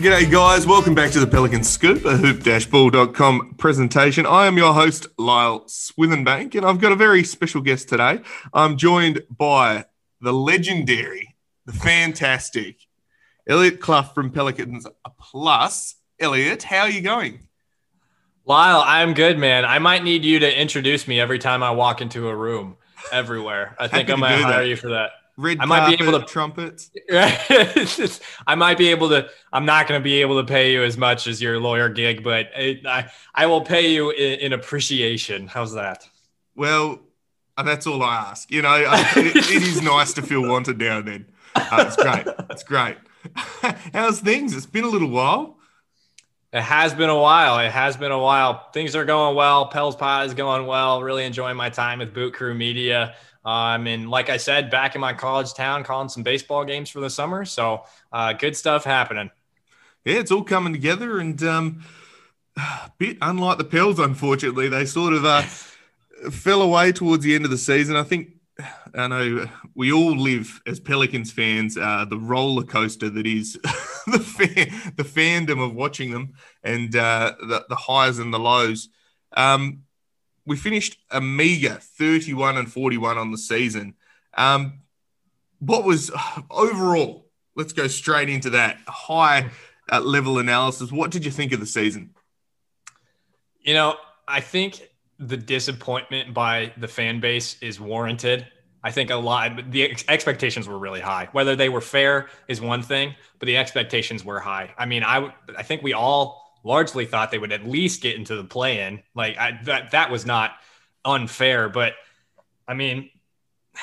G'day, guys. Welcome back to the Pelican Scoop, a hoop-ball.com presentation. I am your host, Lyle Swithenbank, and I've got a very special guest today. I'm joined by the legendary, the fantastic Eliot Clough from Pelicans Plus. Eliot, how are you going? Lyle, I'm good, man. I might need you to introduce me every time I walk into a room, everywhere. I think I might hire you for that. Red I might be able to trumpets. I might be able to. I'm not going to be able to pay you as much as your lawyer gig, but it, I I will pay you in, in, appreciation. How's that? Well, uh, that's all I ask. You know, it, it is nice to feel wanted now and then. Uh, it's great. It's great. How's things? It's been a little while. It has been a while. It has been a while. Things are going well. Pels Pod is going well. Really enjoying my time with Boot Crew Media. Um, and like I said, back in my college town, calling some baseball games for the summer. So uh, good stuff happening. Yeah, it's all coming together, and um, a bit unlike the Pels, unfortunately, they sort of uh, fell away towards the end of the season. I think I know we all live as Pelicans fans uh, the roller coaster that is the fan, the fandom of watching them and uh, the, the highs and the lows. Um, we finished a meager 31 and 41 on the season. Um, what was overall? Let's go straight into that high uh, level analysis. What did you think of the season? You know, I think the disappointment by the fan base is warranted. I think a lot the expectations were really high. Whether they were fair is one thing, but the expectations were high. I mean, I I think we all largely thought they would at least get into the play in. Like I, that that was not unfair, but I mean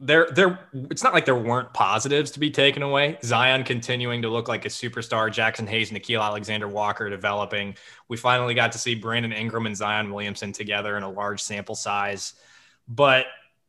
there there it's not like there weren't positives to be taken away. Zion continuing to look like a superstar, Jaxson Hayes, Nickeil Alexander Walker developing. We finally got to see Brandon Ingram and Zion Williamson together in a large sample size. But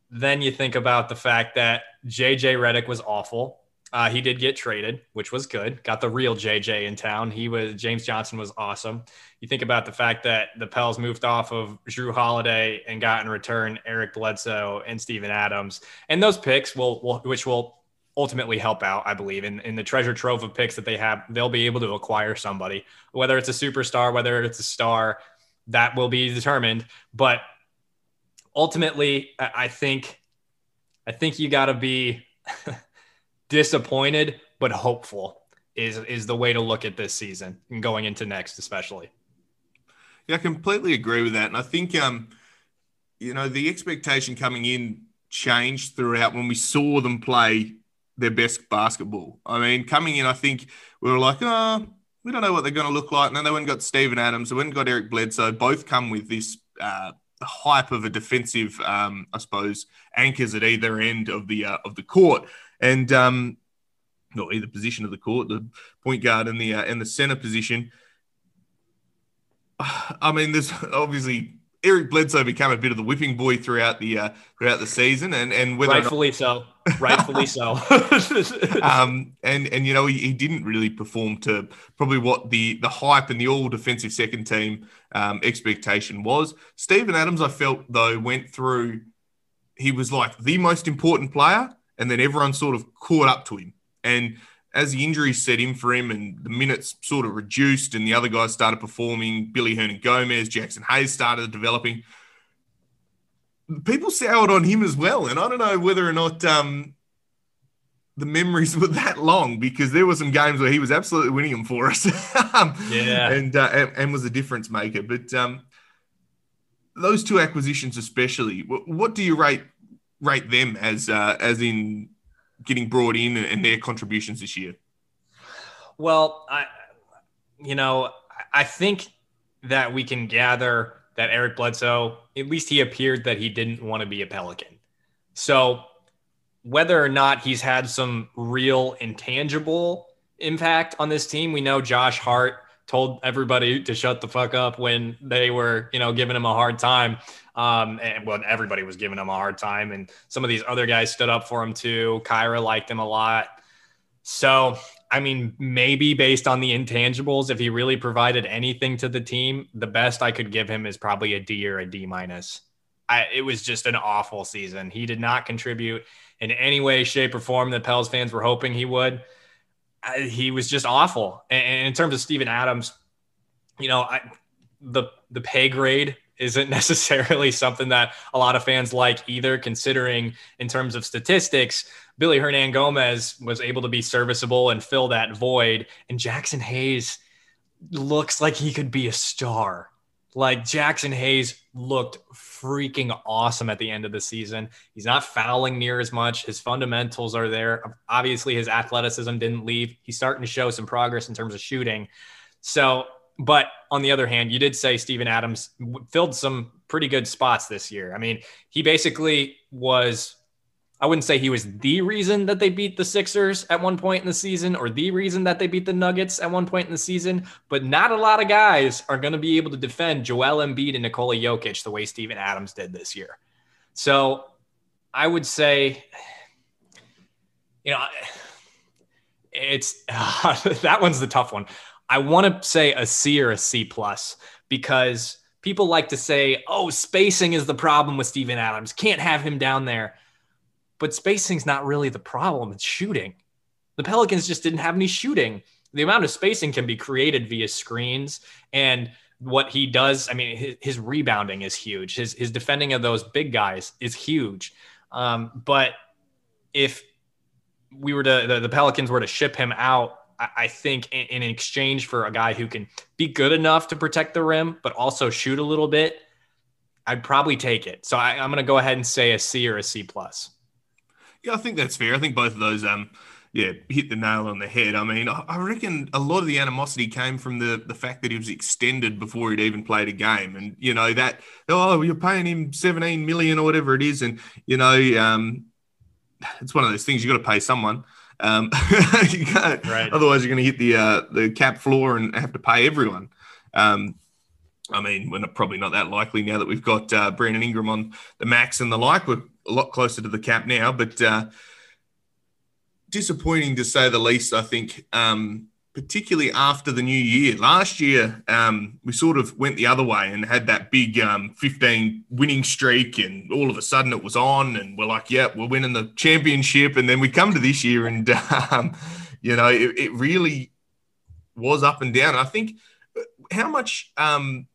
then you think about the fact that JJ Redick was awful. Uh, he did get traded, which was good. Got the real JJ in town. He was James Johnson was awesome. You think about the fact that the Pels moved off of Jrue Holiday and got in return Eric Bledsoe and Steven Adams, and those picks will, will which will ultimately help out, I believe, in, in the treasure trove of picks that they have. They'll be able to acquire somebody, whether it's a superstar, whether it's a star, that will be determined. But ultimately, I think, I think you got to be. disappointed but hopeful is is the way to look at this season and going into next especially. Yeah, I completely agree with that. And I think um you know the expectation coming in changed throughout when we saw them play their best basketball. I mean, coming in, I think we were like, oh, we don't know what they're going to look like. And then they went and got Steven Adams, they went and got Eric Bledsoe. Both come with this uh, hype of a defensive, um, I suppose, anchors at either end of the uh, of the court and um, or either position of the court, the point guard and the uh, and the center position. I mean, there's obviously Eric Bledsoe became a bit of the whipping boy throughout the uh, throughout the season, and and whether rightfully not, so, rightfully so. um, and and you know he, he didn't really perform to probably what the the hype and the all defensive second team um, expectation was. Steven Adams, I felt though, went through. He was like the most important player, and then everyone sort of caught up to him. And as the injuries set in for him and the minutes sort of reduced and the other guys started performing, Willy Hernangomez, Jaxson Hayes started developing, people soured on him as well. And I don't know whether or not um, the memories were that long because there were some games where he was absolutely winning them for us. um, yeah. And, uh, and, and, was a difference maker. But um, those two acquisitions, especially, what, what do you rate rate them as uh, as in getting brought in and their contributions this year? Well, I, you know, I think that we can gather that Eric Bledsoe, at least he appeared that he didn't want to be a Pelican. So whether or not he's had some real intangible impact on this team, we know Josh Hart told everybody to shut the fuck up when they were, you know, giving him a hard time. Um, and well, everybody was giving him a hard time, and some of these other guys stood up for him too. Kira liked him a lot. So, I mean, maybe based on the intangibles, if he really provided anything to the team, the best I could give him is probably a D or a D minus. it was just an awful season. He did not contribute in any way, shape, or form that Pels fans were hoping he would. I, he was just awful. And, and, in terms of Steven Adams, you know, I, the the pay grade isn't necessarily something that a lot of fans like either, considering in terms of statistics, Willy Hernangomez was able to be serviceable and fill that void. And Jaxson Hayes looks like he could be a star. Like Jaxson Hayes looked freaking awesome at the end of the season. He's not fouling near as much. His fundamentals are there. Obviously, his athleticism didn't leave. He's starting to show some progress in terms of shooting. So but on the other hand, you did say Steven Adams filled some pretty good spots this year. I mean, he basically was, I wouldn't say he was the reason that they beat the Sixers at one point in the season or the reason that they beat the Nuggets at one point in the season, but not a lot of guys are going to be able to defend Joel Embiid and Nikola Jokic the way Steven Adams did this year. So I would say, you know, it's uh, that one's the tough one. I want to say a C or a C plus because people like to say, oh, spacing is the problem with Steven Adams. Can't have him down there. But spacing's not really the problem, it's shooting. The Pelicans just didn't have any shooting. The amount of spacing can be created via screens and what he does, I mean, his, his rebounding is huge. His his defending of those big guys is huge. Um, but if we were to the, the Pelicans were to ship him out I think in, exchange for a guy who can be good enough to protect the rim, but also shoot a little bit, I'd probably take it. So I, am going to go ahead and say a C or a C plus. Yeah, I think that's fair. I think both of those, um, yeah, hit the nail on the head. I mean, I reckon a lot of the animosity came from the the fact that he was extended before he'd even played a game, and you know that oh, you're paying him 17 million or whatever it is, and you know, um, it's one of those things you've got to pay someone. Um, you can't, right. Otherwise, you're going to hit the uh, the cap floor and have to pay everyone. Um, I mean, we're not, probably not that likely now that we've got uh, Brandon Ingram on the max and the like. We're a lot closer to the cap now, but uh, disappointing to say the least. I think um, particularly after the new year. Last year, um, we sort of went the other way and had that big um, 15 winning streak, and all of a sudden it was on, and we're like, "Yep, yeah, we're winning the championship." And then we come to this year, and um, you know, it, it, really was up and down. I think uh, how much um,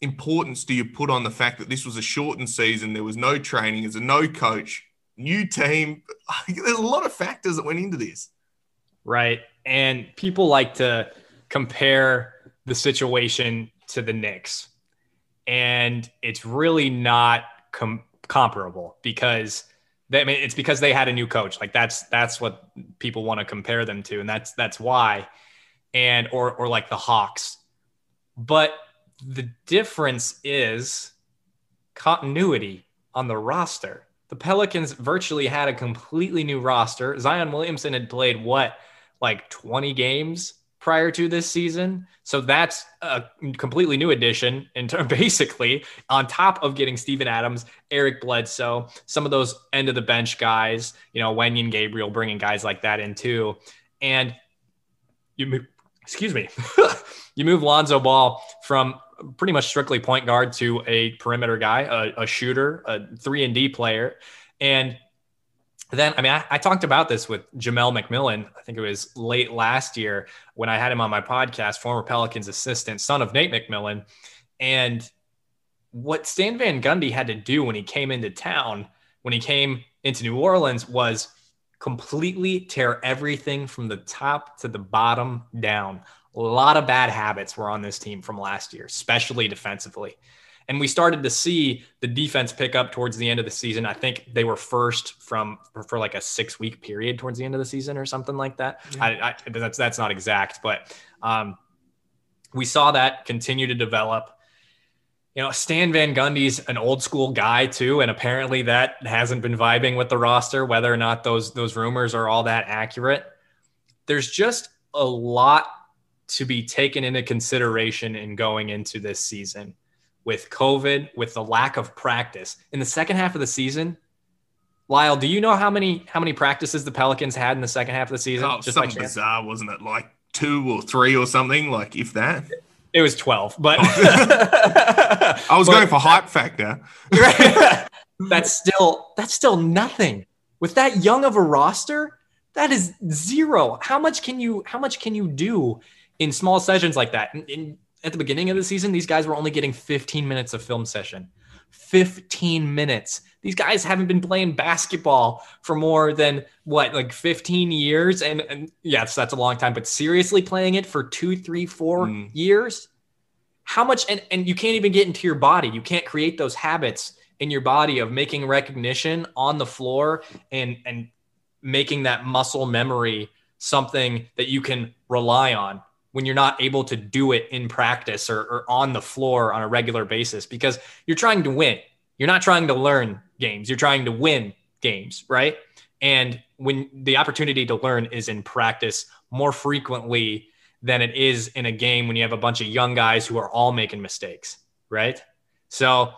importance do you put on the fact that this was a shortened season? There was no training, as a no coach, new team. There's a lot of factors that went into this. Right. And people like to compare the situation to the Knicks. And it's really not com- comparable because they, I mean, it's because they had a new coach. Like that's that's what people want to compare them to, and that's that's why. And or or like the Hawks, but the difference is continuity on the roster. The Pelicans virtually had a completely new roster. Zion Williamson had played what like 20 games prior to this season. So that's a completely new addition in terms basically on top of getting Steven Adams, Eric Bledsoe, some of those end of the bench guys, you know, Wenyen Gabriel bringing guys like that in too. And you move, excuse me, you move Lonzo Ball from pretty much strictly point guard to a perimeter guy, a, a shooter, a three and D player. And then, I mean, I, I, talked about this with Jamelle McMillan. I think it was late last year when I had him on my podcast, former Pelicans assistant, son of Nate McMillan. And what Stan Van Gundy had to do when he came into town, when he came into New Orleans, was completely tear everything from the top to the bottom down. A lot of bad habits were on this team from last year, especially defensively. And we started to see the defense pick up towards the end of the season. I think they were first from for, like a six week period towards the end of the season or something like that. Yeah. I, I, that's that's not exact, but um, we saw that continue to develop. You know, Stan Van Gundy's an old school guy too, and apparently that hasn't been vibing with the roster. Whether or not those those rumors are all that accurate, there's just a lot to be taken into consideration in going into this season with COVID, with the lack of practice in the second half of the season. Lyle, do you know how many how many practices the Pelicans had in the second half of the season? Oh, Just something bizarre, wasn't it? Like two or three or something, like if that. It was twelve, but oh. I was but, going for hype factor. that's still that's still nothing with that young of a roster. That is zero. How much can you how much can you do in small sessions like that? In, in, at the beginning of the season, these guys were only getting 15 minutes of film session. 15 minutes. These guys haven't been playing basketball for more than what, like 15 years? And, and yes, that's a long time, but seriously playing it for two, three, four mm. years? How much? And, and you can't even get into your body. You can't create those habits in your body of making recognition on the floor and, and making that muscle memory something that you can rely on when you're not able to do it in practice or, or, on the floor on a regular basis because you're trying to win. You're not trying to learn games, you're trying to win games, right? And when the opportunity to learn is in practice more frequently than it is in a game when you have a bunch of young guys who are all making mistakes, right? So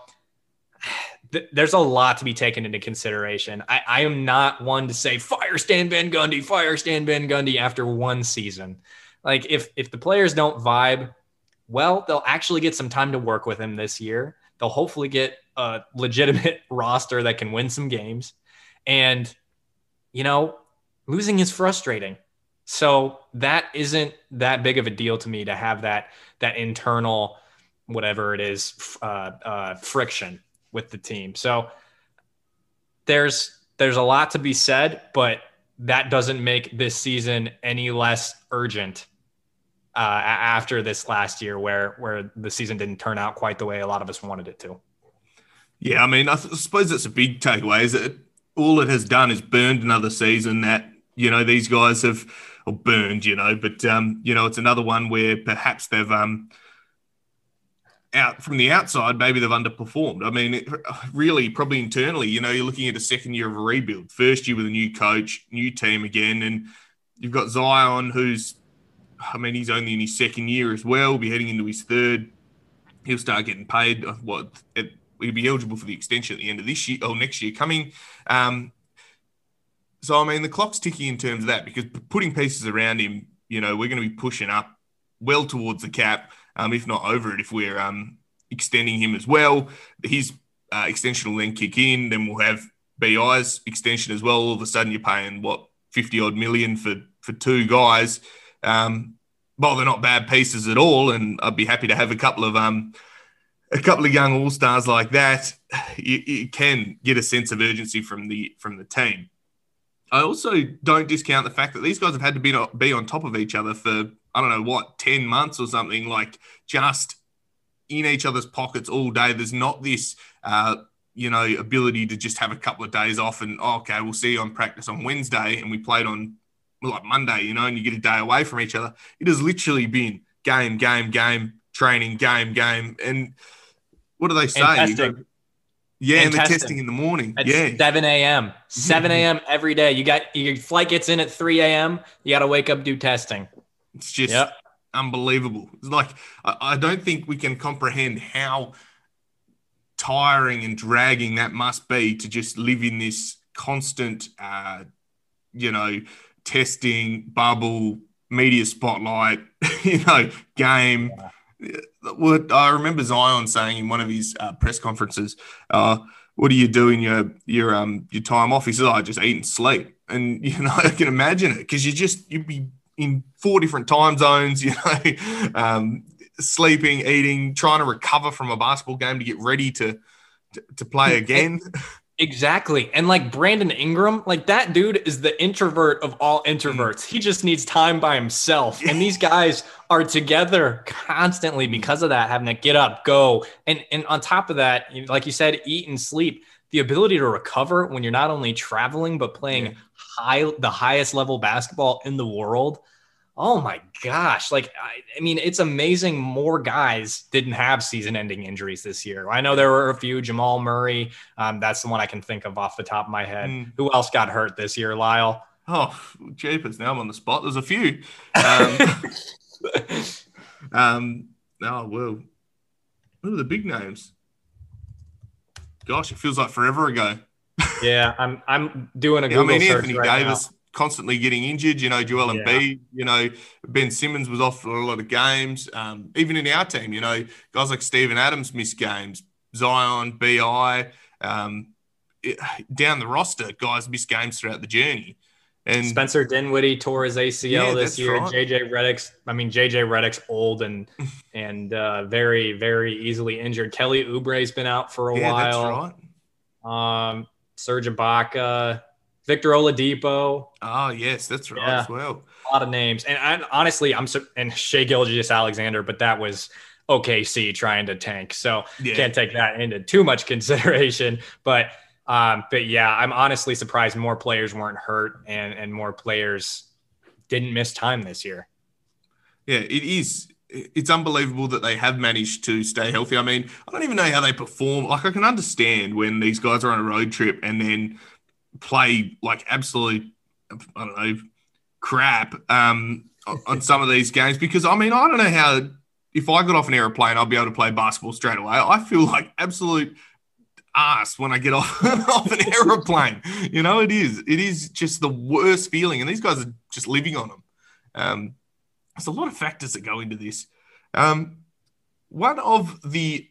th- there's a lot to be taken into consideration. I, I am not one to say fire Stan Van Gundy, fire Stan Van Gundy after one season. Like if if the players don't vibe, well, they'll actually get some time to work with him this year. They'll hopefully get a legitimate roster that can win some games. And you know, losing is frustrating. So that isn't that big of a deal to me to have that that internal whatever it is uh, uh, friction with the team. So there's there's a lot to be said, but that doesn't make this season any less urgent uh, after this last year, where where the season didn't turn out quite the way a lot of us wanted it to. Yeah, I mean, I suppose that's a big takeaway. Is that all it has done is burned another season that you know these guys have or burned, you know, but um, you know it's another one where perhaps they've um out from the outside, maybe they've underperformed. I mean, really, probably internally, you know, you're looking at a second year of a rebuild, first year with a new coach, new team again, and you've got Zion, who's I mean, he's only in his second year as well. Be heading into his third. He'll start getting paid. Uh, what he'll be eligible for the extension at the end of this year or next year coming. Um, so I mean, the clock's ticking in terms of that because putting pieces around him, you know, we're going to be pushing up well towards the cap, um, if not over it, if we're um, extending him as well. His uh, extension will then kick in. Then we'll have BI's extension as well. All of a sudden, you're paying what fifty odd million for for two guys. Um, well, they're not bad pieces at all, and I'd be happy to have a couple of um, a couple of young all stars like that. You, you, can get a sense of urgency from the from the team. I also don't discount the fact that these guys have had to be be on top of each other for I don't know what ten months or something, like just in each other's pockets all day. There's not this. Uh, you know, ability to just have a couple of days off and oh, okay, we'll see you on practice on Wednesday, and we played on like Monday, you know, and you get a day away from each other. It has literally been game, game, game, training, game, game. And what do they say? Yeah, and, and the testing. testing in the morning. At yeah. 7 a.m. 7 a.m. every day. You got your flight gets in at 3 a.m. You got to wake up, do testing. It's just yep. unbelievable. It's like, I, I don't think we can comprehend how tiring and dragging that must be to just live in this constant, uh, you know, testing, bubble, media spotlight, you know, game. What I remember Zion saying in one of his uh, press conferences, uh, "What do you do in your your um your time off?" He said, "I just eat and sleep." And you know, I can imagine it because you just you'd be in four different time zones, you know, um, sleeping, eating, trying to recover from a basketball game to get ready to to, to play again. Exactly. And like Brandon Ingram, like that dude is the introvert of all introverts. He just needs time by himself. And these guys are together constantly because of that, having to get up, go. And and on top of that, like you said, eat and sleep. The ability to recover when you're not only traveling but playing yeah. high the highest level basketball in the world Oh my gosh. Like, I, I, mean, it's amazing more guys didn't have season ending injuries this year. I know there were a few, Jamal Murray. Um, that's the one I can think of off the top of my head. Mm. Who else got hurt this year, Lyle? Oh, jeepers. Now I'm on the spot. There's a few. Um, um, oh, well, what are the big names? Gosh, it feels like forever ago. yeah, I'm I'm doing a Google yeah, I mean, Anthony right Davis now constantly getting injured. You know, Joel yeah. B. you know, Ben Simmons was off for a lot of games. Um, even in our team, you know, guys like Steven Adams missed games, Zion, BI, um, it, down the roster, guys missed games throughout the journey. And Spencer Dinwiddie tore his ACL yeah, this year. Right. JJ Redick's, I mean, JJ Redick's old and and uh, very, very easily injured. Kelly Oubre's been out for a yeah, while. That's right. Um, Serge Ibaka, Victor Oladipo. Oh yes, that's right yeah, as well. A lot of names, and I, honestly, I'm and Shai Gilgeous-Alexander, but that was OKC trying to tank, so yeah. can't take that into too much consideration. But um, but yeah, I'm honestly surprised more players weren't hurt and and more players didn't miss time this year. Yeah, it is. It's unbelievable that they have managed to stay healthy. I mean, I don't even know how they perform. Like, I can understand when these guys are on a road trip and then play like absolute, I don't know, crap um, on some of these games because I mean, I don't know how if I got off an aeroplane, I'll be able to play basketball straight away. I feel like absolute ass when I get off, off an aeroplane. You know, it is. It is just the worst feeling. And these guys are just living on them. Um, there's a lot of factors that go into this. Um, one of the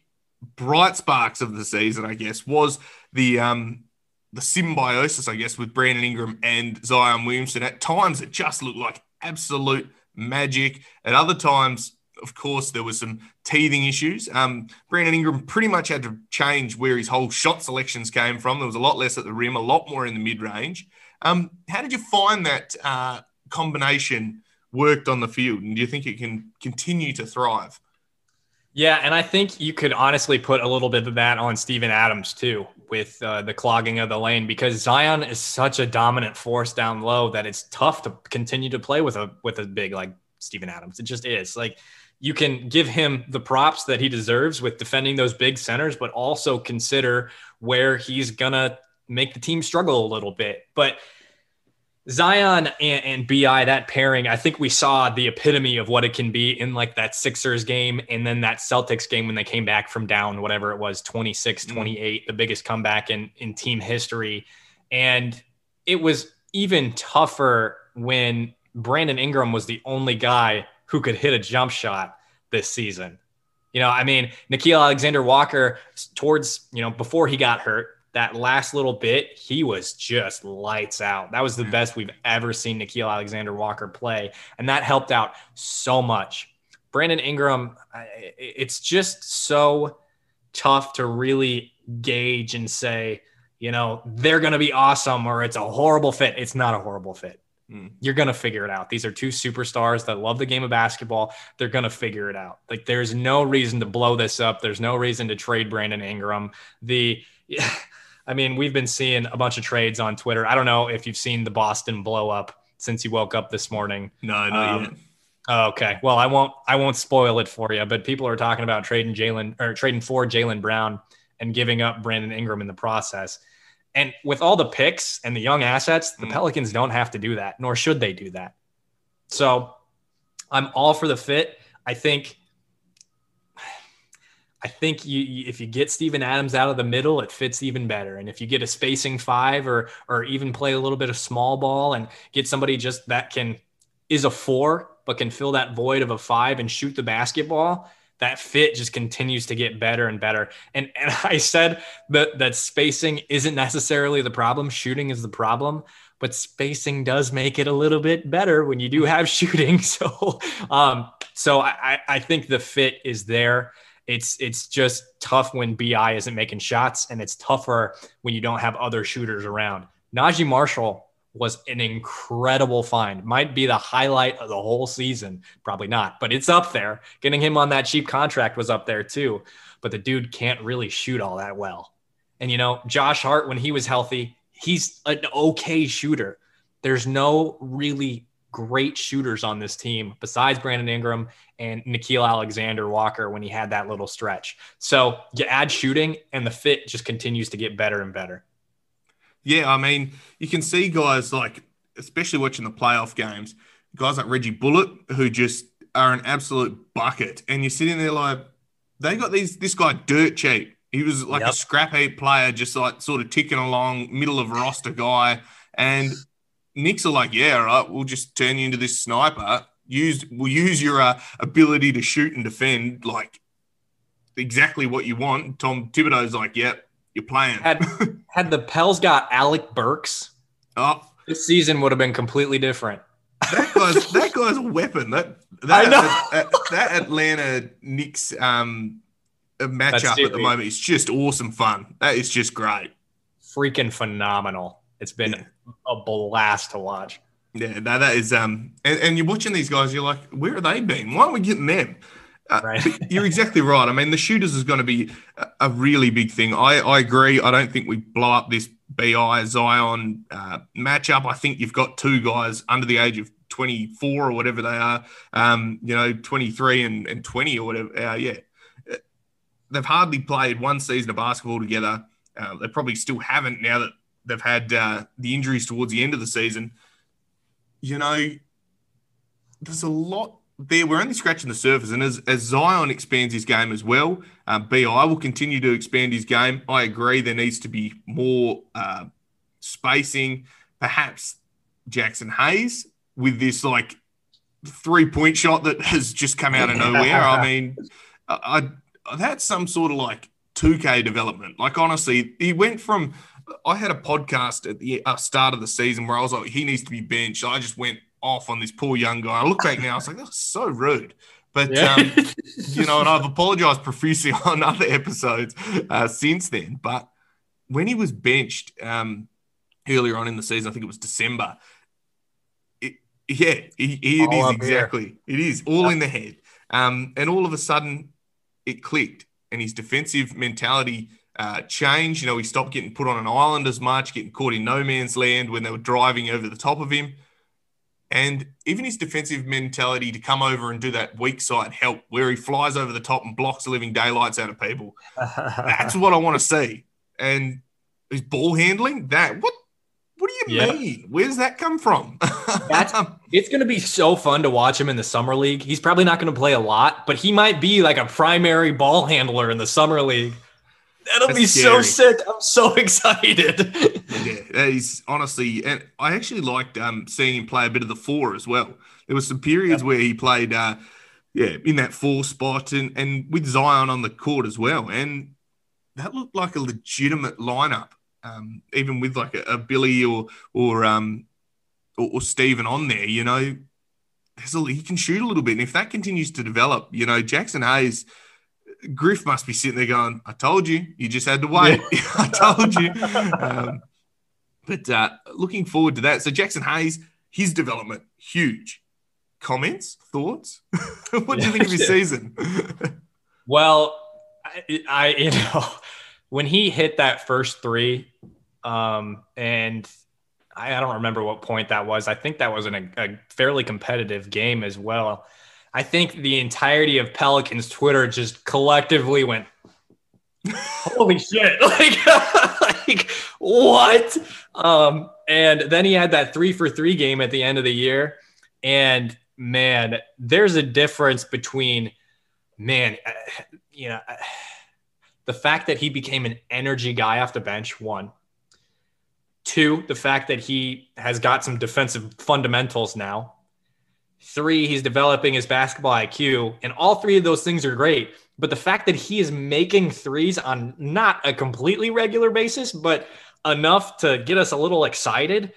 bright sparks of the season, I guess, was the um, the symbiosis, I guess, with Brandon Ingram and Zion Williamson. At times, it just looked like absolute magic. At other times, of course, there was some teething issues. Um, Brandon Ingram pretty much had to change where his whole shot selections came from. There was a lot less at the rim, a lot more in the mid range. Um, how did you find that uh, combination worked on the field? And do you think it can continue to thrive? Yeah, and I think you could honestly put a little bit of that on Steven Adams too, with uh, the clogging of the lane, because Zion is such a dominant force down low that it's tough to continue to play with a with a big like Steven Adams. It just is like you can give him the props that he deserves with defending those big centers, but also consider where he's gonna make the team struggle a little bit. But Zion and, and, BI, that pairing, I think we saw the epitome of what it can be in like that Sixers game and then that Celtics game when they came back from down, whatever it was, 26, mm-hmm. 28, mm. the biggest comeback in, in team history. And it was even tougher when Brandon Ingram was the only guy who could hit a jump shot this season. You know, I mean, Nickeil Alexander Walker, towards, you know, before he got hurt, that last little bit, he was just lights out. That was the best we've ever seen Nickeil Alexander Walker play. And that helped out so much. Brandon Ingram, it's just so tough to really gauge and say, you know, they're going to be awesome or it's a horrible fit. It's not a horrible fit. Mm. You're going to figure it out. These are two superstars that love the game of basketball. They're going to figure it out. Like, there's no reason to blow this up. There's no reason to trade Brandon Ingram. The, I mean, we've been seeing a bunch of trades on Twitter. I don't know if you've seen the Boston blow up since you woke up this morning. No, not um, yet. Oh, okay. Well, I won't. I won't spoil it for you. But people are talking about trading Jaylen or trading for Jaylen Brown and giving up Brandon Ingram in the process. And with all the picks and the young assets, the mm. Pelicans don't have to do that, nor should they do that. So I'm all for the fit. I think I think you, if you get Steven Adams out of the middle, it fits even better. And if you get a spacing five or or even play a little bit of small ball and get somebody just that can is a four but can fill that void of a five and shoot the basketball, that fit just continues to get better and better. And and I said that that spacing isn't necessarily the problem, shooting is the problem, but spacing does make it a little bit better when you do have shooting. So um so I I think the fit is there. It's it's just tough when BI isn't making shots, and it's tougher when you don't have other shooters around. Naji Marshall was an incredible find. Might be the highlight of the whole season. Probably not, but it's up there. Getting him on that cheap contract was up there too. But the dude can't really shoot all that well. And you know, Josh Hart, when he was healthy, he's an okay shooter. There's no really great shooters on this team besides Brandon Ingram and Nickeil Alexander Walker when he had that little stretch. So you add shooting and the fit just continues to get better and better. Yeah, I mean, you can see guys like, especially watching the playoff games, guys like Reggie Bullock who just are an absolute bucket, and you're sitting there like, they got these this guy dirt cheap. He was like yep. a scrap heap player, just like sort of ticking along, middle of roster guy, and Knicks are like, yeah, all right, we'll just turn you into this sniper. Use we'll use your uh, ability to shoot and defend like exactly what you want. Tom Thibodeau's like, yep, yeah, you're playing. Had had the Pels got Alec Burks, oh, this season would have been completely different. That guy's that guy's a weapon. That that, that, that Atlanta Knicks um matchup at the moment is just awesome fun. That is just great. Freaking phenomenal. It's been yeah. a blast to watch. Yeah, no, that is um and, and you're watching these guys, you're like, where have they been? Why aren't we getting them? Uh, right. you're exactly right. I mean, the shooters is going to be a really big thing. I, I agree. I don't think we blow up this BI Zion uh, matchup. I think you've got two guys under the age of 24 or whatever they are, um, you know, 23 and, and 20 or whatever. Uh, yeah. They've hardly played one season of basketball together. Uh, they probably still haven't now that they've had uh, the injuries towards the end of the season. You know, there's a lot there, we're only scratching the surface. And as, as Zion expands his game as well, um, BI will continue to expand his game. I agree there needs to be more uh, spacing. Perhaps Jaxson Hayes with this like three point shot that has just come out of nowhere. I mean, I, I, that's some sort of like 2K development. Like, honestly, he went from. I had a podcast at the uh, start of the season where I was like, he needs to be benched. I just went off on this poor young guy. I look back now, I was like, that was so rude. But yeah. um, you know, and I've apologized profusely on other episodes uh, since then. But when he was benched um, earlier on in the season, I think it was December. It, yeah, he, it is exactly. Here. It is all yep. in the head. Um, and all of a sudden, it clicked, and his defensive mentality uh, changed. You know, he stopped getting put on an island as much, getting caught in no man's land when they were driving over the top of him. And even his defensive mentality to come over and do that weak side help where he flies over the top and blocks the living daylights out of people. That's what I want to see. And his ball handling, that what what do you yep. mean? Where's that come from? That's it's going to be so fun to watch him in the summer league. He's probably not going to play a lot, but he might be like a primary ball handler in the summer league. That'll That's be scary. so sick. I'm so excited. yeah, he's honestly, and I actually liked um, seeing him play a bit of the four as well. There was some periods where he played, uh, yeah, in that four spot and and with Zion on the court as well, and that looked like a legitimate lineup. Um, even with like a, a Billy or or um or, or Steven on there, you know, a, he can shoot a little bit, and if that continues to develop, you know, Jaxson Hayes Griff must be sitting there going, I told you, you just had to wait. Yeah. I told you. Um, but uh, looking forward to that. So Jaxson Hayes, his development, huge. Comments, thoughts? what do you think of his season? well, I, I, you know, when he hit that first three, um, and I, I, don't remember what point that was. I think that was in a, a fairly competitive game as well. I think the entirety of Pelicans Twitter just collectively went, holy shit. Like, like what? Um, and then he had that three for three game at the end of the year. And man, there's a difference between, man, uh, you know, uh, the fact that he became an energy guy off the bench, one. Two, the fact that he has got some defensive fundamentals now. Three, he's developing his basketball IQ. And all three of those things are great. But the fact that he is making threes on not a completely regular basis, but enough to get us a little excited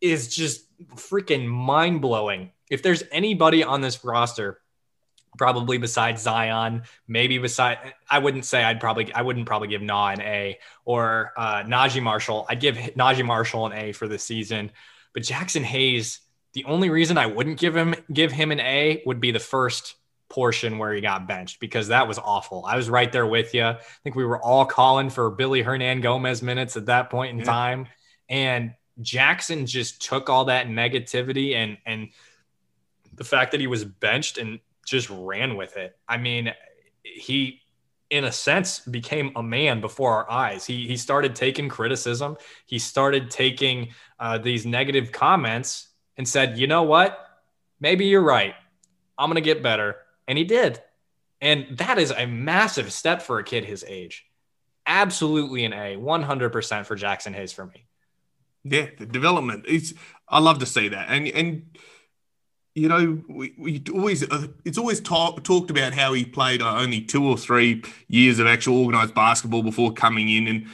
is just freaking mind blowing. If there's anybody on this roster probably besides Zion, maybe beside I wouldn't say I'd probably I wouldn't probably give Na an A or uh, Naji Marshall. I'd give Naji Marshall an A for the season, but Jaxson Hayes. The only reason I wouldn't give him give him an A would be the first portion where he got benched because that was awful. I was right there with you. I think we were all calling for Billy Hernangomez minutes at that point in yeah. time, and Jaxson just took all that negativity and and the fact that he was benched and just ran with it. I mean, he in a sense became a man before our eyes. He he started taking criticism. He started taking uh, these negative comments and said, "You know what? Maybe you're right. I'm gonna get better," and he did. And that is a massive step for a kid his age. Absolutely an A, 100% for Jaxson Hayes for me. Yeah, the development. It's I love to see that, and and you know, we, we always uh, it's always talk, talked about how he played uh, only two or three years of actual organized basketball before coming in, and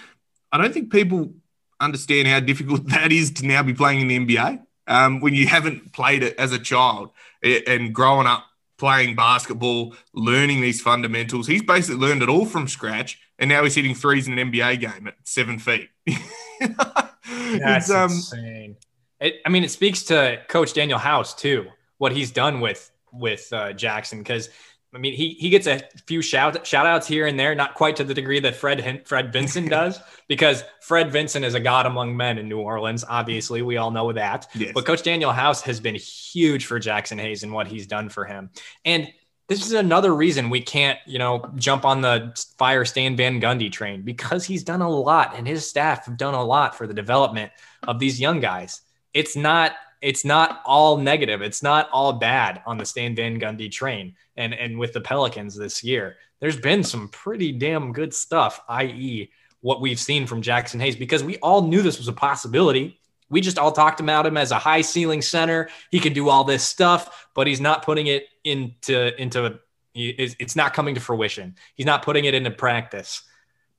I don't think people understand how difficult that is to now be playing in the NBA um, when you haven't played it as a child and growing up playing basketball, learning these fundamentals. He's basically learned it all from scratch, and now he's hitting threes in an NBA game at seven feet. That's um, insane. It, I mean, it speaks to Coach Daniel House too what he's done with with uh, Jaxson because I mean he he gets a few shout shout outs here and there, not quite to the degree that Fred Fred Vinson does, because Fred Vinson is a god among men in New Orleans. Obviously, we all know that. Yes. But Coach Daniel House has been huge for Jaxson Hayes and what he's done for him. And this is another reason we can't, you know, jump on the fire Stan Van Gundy train because he's done a lot and his staff have done a lot for the development of these young guys. It's not it's not all negative. It's not all bad on the Stan Van Gundy train. And and with the Pelicans this year, there's been some pretty damn good stuff, i.e., what we've seen from Jaxson Hayes, because we all knew this was a possibility. We just all talked about him as a high ceiling center. He can do all this stuff, but he's not putting it into into it's not coming to fruition. He's not putting it into practice.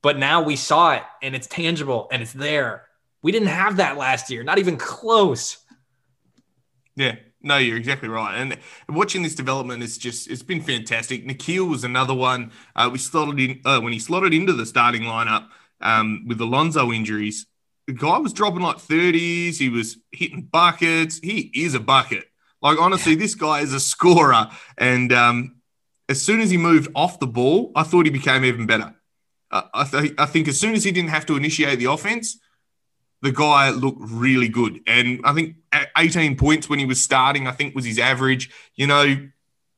But now we saw it and it's tangible and it's there. We didn't have that last year, not even close. Yeah, no, you're exactly right. And watching this development is just, it's been fantastic. Nickeil was another one. Uh, we slotted in, uh, when he slotted into the starting lineup um, with the Lonzo injuries, the guy was dropping like 30s. He was hitting buckets. He is a bucket. Like, honestly, this guy is a scorer. And um, as soon as he moved off the ball, I thought he became even better. Uh, I, th- I think as soon as he didn't have to initiate the offense, the guy looked really good. And I think 18 points when he was starting, I think was his average. You know,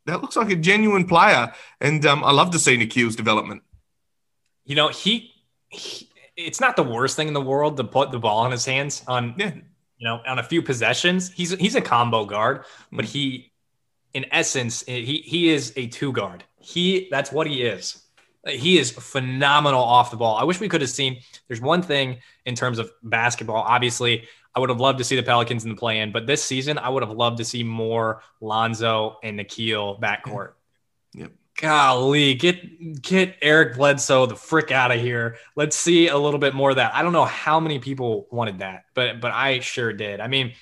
that looks like a genuine player. And um, I love to see Nickeil's development. You know, he, he, it's not the worst thing in the world to put the ball in his hands on, yeah. you know, on a few possessions. He's, he's a combo guard, but mm. he, in essence, he, he is a two guard. He, that's what he is. He is phenomenal off the ball. I wish we could have seen. There's one thing in terms of basketball. Obviously, I would have loved to see the Pelicans in the play in, but this season, I would have loved to see more Lonzo and Nickeil backcourt. Yep. Golly, get get Eric Bledsoe the frick out of here. Let's see a little bit more of that. I don't know how many people wanted that, but but I sure did. I mean,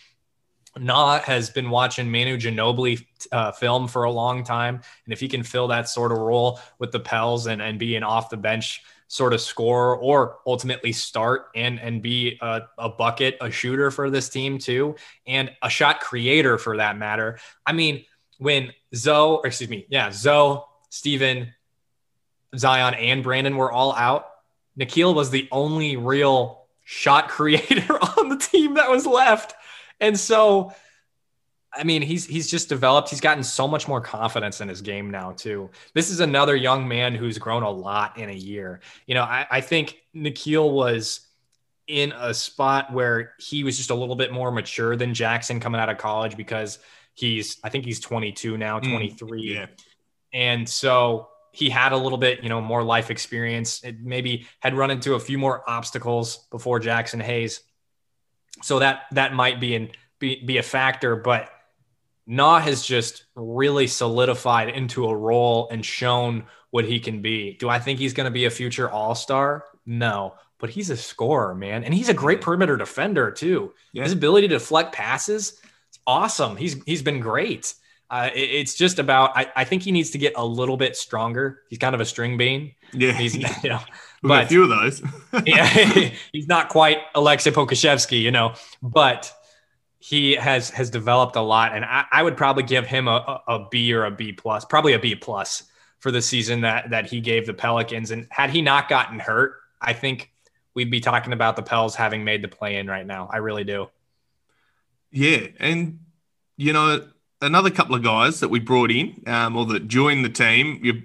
Na has been watching Manu Ginobili uh, film for a long time, and if he can fill that sort of role with the Pels and and be an off the bench sort of score or ultimately start and and be a, a, bucket, a shooter for this team too, and a shot creator for that matter. I mean, when Zoe, or excuse me, yeah, Zoe, Steven, Zion, and Brandon were all out, Nickeil was the only real shot creator on the team that was left. And so, I mean, he's he's just developed. He's gotten so much more confidence in his game now, too. This is another young man who's grown a lot in a year. You know, I, I think Nickeil was in a spot where he was just a little bit more mature than Jaxson coming out of college because he's I think he's 22 now, mm, 23. Mm, yeah. And so he had a little bit, you know, more life experience. It maybe had run into a few more obstacles before Jaxson Hayes. So that that might be an be, be a factor, but Na has just really solidified into a role and shown what he can be. Do I think he's going to be a future All Star? No, but he's a scorer, man, and he's a great perimeter defender too. Yeah. His ability to deflect passes, it's awesome. He's he's been great. Uh, it, it's just about. I, I think he needs to get a little bit stronger. He's kind of a string bean. Yeah, He's you know, We've a few of those. yeah, he's not quite Alexei Pokusevski, you know, but he has has developed a lot, and I, I would probably give him a, a, a B or a B plus, probably a B plus for the season that that he gave the Pelicans. And had he not gotten hurt, I think we'd be talking about the Pels having made the play in right now. I really do. Yeah, and you know another couple of guys that we brought in, um, or that joined the team. You,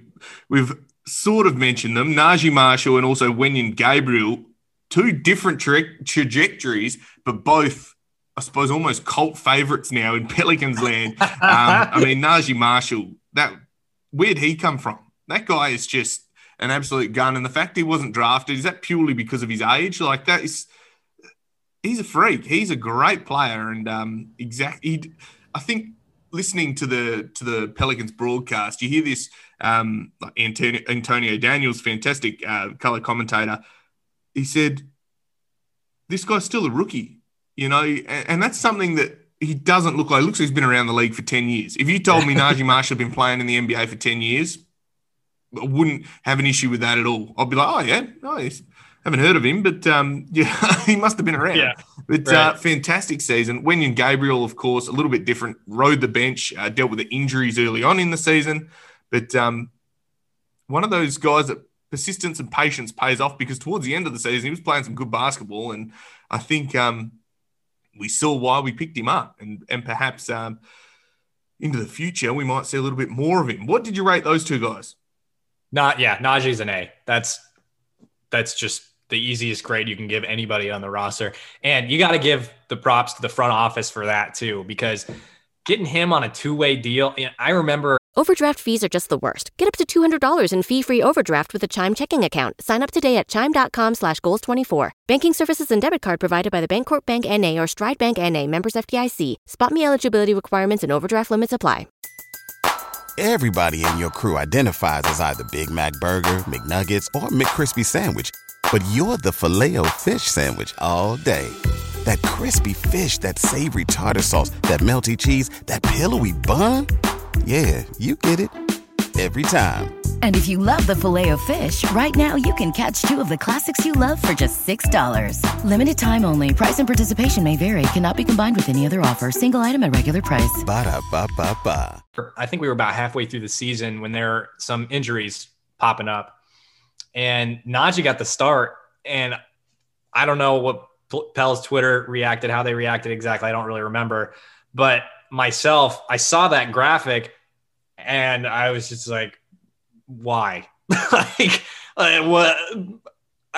we've sort of mentioned them: Naji Marshall and also Wenyen Gabriel. Two different tra- trajectories, but both, I suppose, almost cult favorites now in Pelicans land. Um, I mean, Naji Marshall. That where'd he come from? That guy is just an absolute gun, and the fact he wasn't drafted is that purely because of his age? Like that is he's a freak. He's a great player, and um, exactly. I think listening to the to the Pelicans broadcast, you hear this. Um, Antonio, Antonio Daniels, fantastic uh, color commentator. He said, "This guy's still a rookie, you know, and, and that's something that." He doesn't look like. Looks like he's been around the league for ten years. If you told me Naji Marshall had been playing in the NBA for ten years, I wouldn't have an issue with that at all. I'd be like, oh yeah, nice. Haven't heard of him, but um, yeah, he must have been around. Yeah, but right. uh, fantastic season. Wenyen Gabriel, of course, a little bit different. Rode the bench, uh, dealt with the injuries early on in the season, but um, one of those guys that persistence and patience pays off because towards the end of the season he was playing some good basketball, and I think um, we saw why we picked him up, and and perhaps um, into the future we might see a little bit more of him. What did you rate those two guys? Not yeah, Naji's an A. That's that's just the easiest grade you can give anybody on the roster. And you got to give the props to the front office for that too, because getting him on a two-way deal. I remember Overdraft fees are just the worst. Get up to $200 in fee-free overdraft with a Chime checking account. Sign up today at Chime.com slash Goals24. Banking services and debit card provided by the Bancorp Bank N.A. or Stride Bank N.A. Members FDIC. Spot me eligibility requirements and overdraft limits apply. Everybody in your crew identifies as either Big Mac Burger, McNuggets, or McCrispy Sandwich. But you're the filet fish Sandwich all day. That crispy fish, that savory tartar sauce, that melty cheese, that pillowy bun. Yeah, you get it. Every time. And if you love the Filet-O-Fish, right now you can catch two of the classics you love for just $6. Limited time only. Price and participation may vary. Cannot be combined with any other offer. Single item at regular price. Ba da ba ba ba. I think we were about halfway through the season when there were some injuries popping up. And Naji got the start. And I don't know what Pell's Twitter reacted, how they reacted exactly. I don't really remember. But myself, I saw that graphic and I was just like, why? like, uh, what?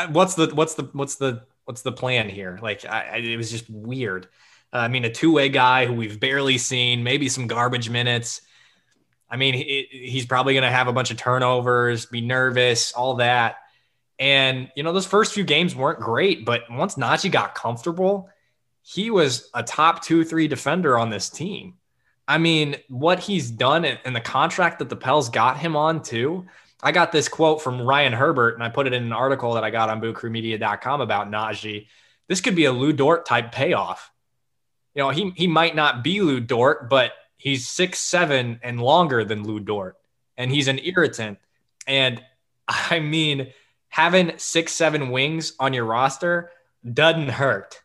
What's the what's the what's the what's the plan here? Like, I, I, it was just weird. Uh, I mean, a two way guy who we've barely seen, maybe some garbage minutes. I mean, he, he's probably going to have a bunch of turnovers, be nervous, all that. And you know, those first few games weren't great, but once Naji got comfortable, he was a top two, three defender on this team. I mean, what he's done and the contract that the Pels got him on too. I got this quote from Ryan Herbert, and I put it in an article that I got on bootcrewmedia.com about Naji. This could be a Lu Dort type payoff. You know, he he might not be Lu Dort, but he's six seven and longer than Lu Dort, and he's an irritant. And I mean, having six seven wings on your roster doesn't hurt.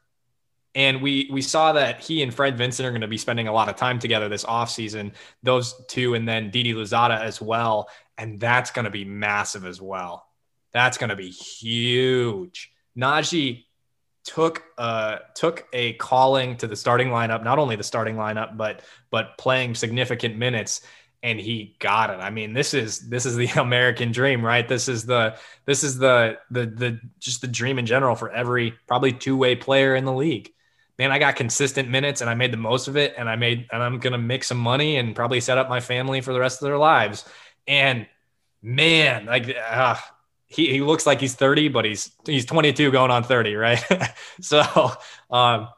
And we we saw that he and Fred Vincent are going to be spending a lot of time together this offseason. Those two, and then Didi Louzada as well. And that's going to be massive as well. That's going to be huge. Naji took uh took a calling to the starting lineup, not only the starting lineup, but but playing significant minutes and he got it. I mean, this is this is the American dream, right? This is the this is the the the just the dream in general for every probably two-way player in the league. Man, I got consistent minutes and I made the most of it and I made and I'm to make some money and probably set up my family for the rest of their lives. And man, like uh, he, he looks like he's 30, but he's he's 22 going on 30, right? so um,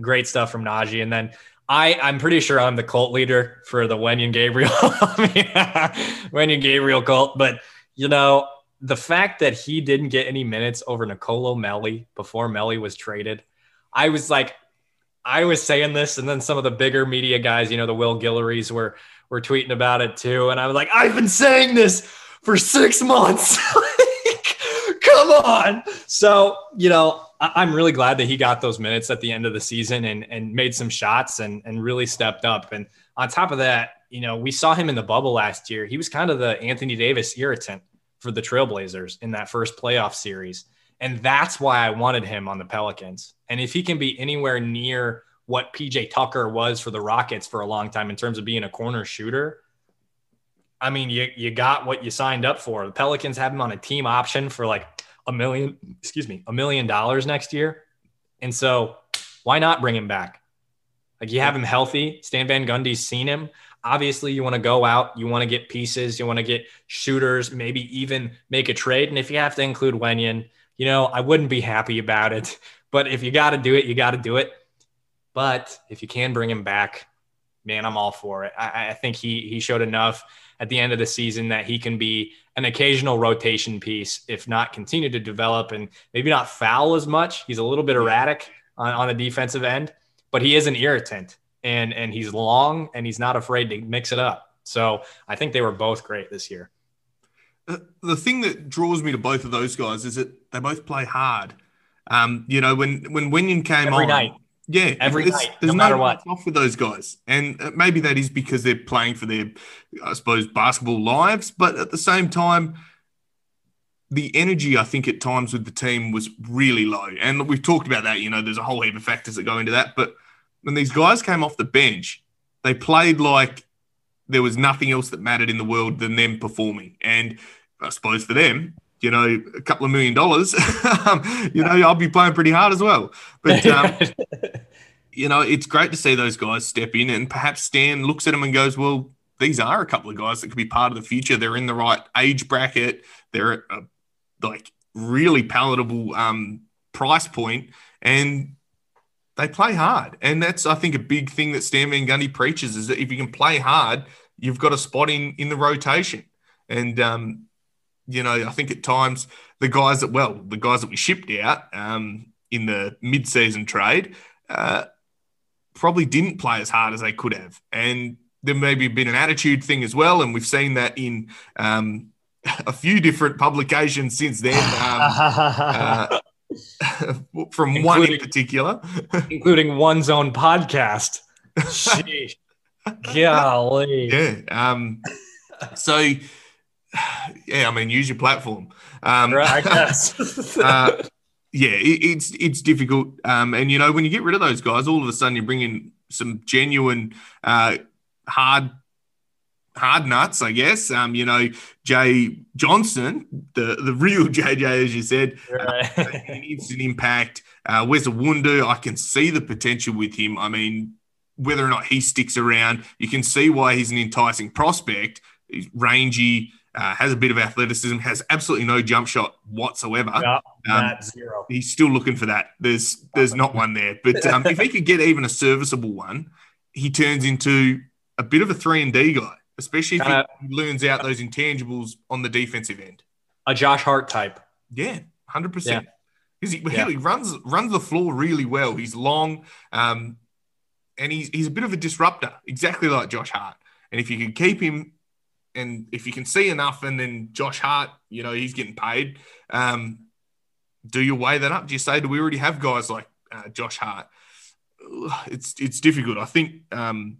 great stuff from Naji. And then I, I'm pretty sure I'm the cult leader for the Wenyen Gabriel, Wenyen Gabriel cult. But, you know, the fact that he didn't get any minutes over Nicolo Melli before Melli was traded, I was like, I was saying this, and then some of the bigger media guys, you know, the Will Guillory's were were tweeting about it too, and I was like, I've been saying this for six months. like, come on. So you know, I- am really glad that he got those minutes at the end of the season and and made some shots and and really stepped up. And on top of that, you know, we saw him in the bubble last year. He was kind of the Anthony Davis irritant for the Trailblazers in that first playoff series. And that's why I wanted him on the Pelicans. And if he can be anywhere near what PJ Tucker was for the Rockets for a long time in terms of being a corner shooter, I mean, you, you got what you signed up for. The Pelicans have him on a team option for like a million, excuse me, a million dollars next year. And so why not bring him back? Like you have him healthy. Stan Van Gundy's seen him. Obviously, you want to go out, you want to get pieces, you want to get shooters, maybe even make a trade. And if you have to include Wenyen, you know, I wouldn't be happy about it. But if you got to do it, you got to do it. But if you can bring him back, man, I'm all for it. I, I, think he he showed enough at the end of the season that he can be an occasional rotation piece, if not continue to develop and maybe not foul as much. He's a little bit erratic on, on the defensive end, but he is an irritant and and he's long and he's not afraid to mix it up. So I think they were both great this year. Uh, the thing that draws me to both of those guys is that they both play hard. Um, you know, when when Wenyen came Every on, night. yeah, Every night, there's no matter no what. off with those guys, and uh, maybe that is because they're playing for their, I suppose, basketball lives. But at the same time, the energy I think at times with the team was really low, and we've talked about that. You know, there's a whole heap of factors that go into that, but when these guys came off the bench, they played like there was nothing else that mattered in the world than them performing. And I suppose for them, you know, a couple of million dollars, um, you know, I'll be playing pretty hard as well. But, um, you know, it's great to see those guys step in and perhaps Stan looks at them and goes, well, these are a couple of guys that could be part of the future. They're in the right age bracket. They're at a, like really palatable um, price point and they play hard. And that's, I think, a big thing that Stan Van Gundy preaches is that if you can play hard, you've got a spot in, in the rotation. And, um, you know, I think at times the guys that, well, the guys that we shipped out um, in the mid-season trade uh, probably didn't play as hard as they could have. And there may maybe been an attitude thing as well. And we've seen that in um, a few different publications since then. Um, uh, from including, one in particular, including one's own podcast. Golly. Yeah. Um, so, yeah, I mean, use your platform. Um, right, I guess. uh, yeah, it, it's it's difficult, um, and you know when you get rid of those guys, all of a sudden you bring in some genuine uh, hard hard nuts, I guess. Um, you know, Jay Johnson, the the real JJ, as you said, right. uh, instant impact. Uh, Wes Iwundu, I can see the potential with him. I mean, whether or not he sticks around, you can see why he's an enticing prospect. He's rangy, uh, has a bit of athleticism, has absolutely no jump shot whatsoever. Yep, um, zero. He's still looking for that. There's there's not one there, but um, if he could get even a serviceable one, he turns into a bit of a three and D guy, especially if he learns out those intangibles on the defensive end. A Josh Hart type. Yeah, hundred yeah. percent. Because he, yeah. he runs runs the floor really well. He's long, um, and he's he's a bit of a disruptor, exactly like Josh Hart. And if you can keep him and if you can see enough, and then Josh Hart, you know, he's getting paid. Um, do you weigh that up? Do you say, do we already have guys like uh, Josh Hart? It's it's difficult. I think. Um,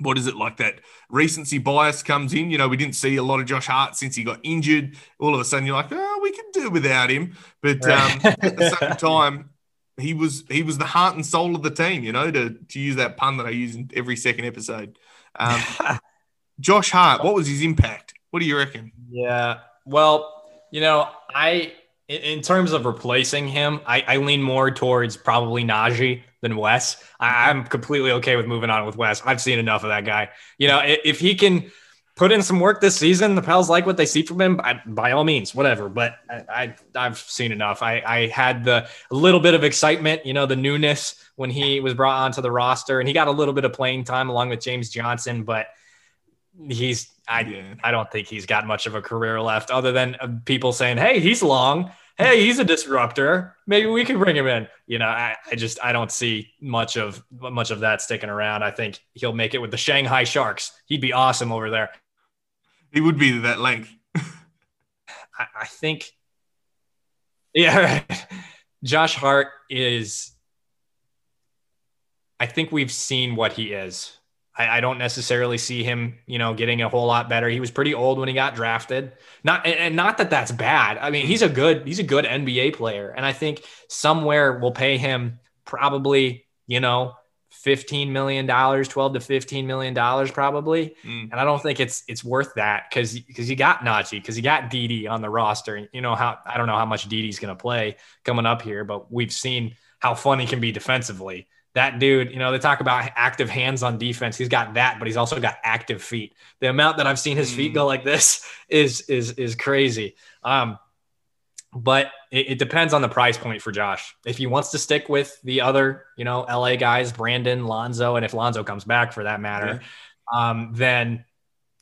what is it like that recency bias comes in? You know, we didn't see a lot of Josh Hart since he got injured. All of a sudden, you're like, oh, we can do without him. But um, at the same time, he was he was the heart and soul of the team. You know, to to use that pun that I use in every second episode. Um, Josh Hart, what was his impact? What do you reckon? Yeah. Well, you know, I in terms of replacing him, I, I lean more towards probably Naji than Wes. I, am completely okay with moving on with Wes. I've seen enough of that guy. You know, if, if he can put in some work this season, the Pels like what they see from him. I, by all means, whatever. But I, I have seen enough. I, I had the a little bit of excitement, you know, the newness when he was brought onto the roster, and he got a little bit of playing time along with James Johnson, but he's I yeah. I don't think he's got much of a career left other than uh, people saying, "Hey, he's long." hey, he's a disruptor. Maybe we could bring him in. You know, I, I just I don't see much of much of that sticking around. I think he'll make it with the Shanghai Sharks. He'd be awesome over there. He would be that length. I, I think, yeah, right. Josh Hart is. I think we've seen what he is. I, I, don't necessarily see him, you know, getting a whole lot better. He was pretty old when he got drafted. Not and not that that's bad. I mean, he's a good he's a good NBA player, and I think somewhere we'll pay him probably, you know, fifteen million dollars, twelve to fifteen million dollars probably. Mm. And I don't think it's it's worth that because because you got Naji, because you got Didi on the roster. You know how I don't know how much Didi's going to play coming up here, but we've seen how fun he can be defensively that dude, you know, they talk about active hands on defense. He's got that, but he's also got active feet. The amount that I've seen his feet go mm. like this is is is crazy. Um, but it, it, depends on the price point for Josh. If he wants to stick with the other, you know, LA guys, Brandon, Lonzo, and if Lonzo comes back for that matter, yeah. um, then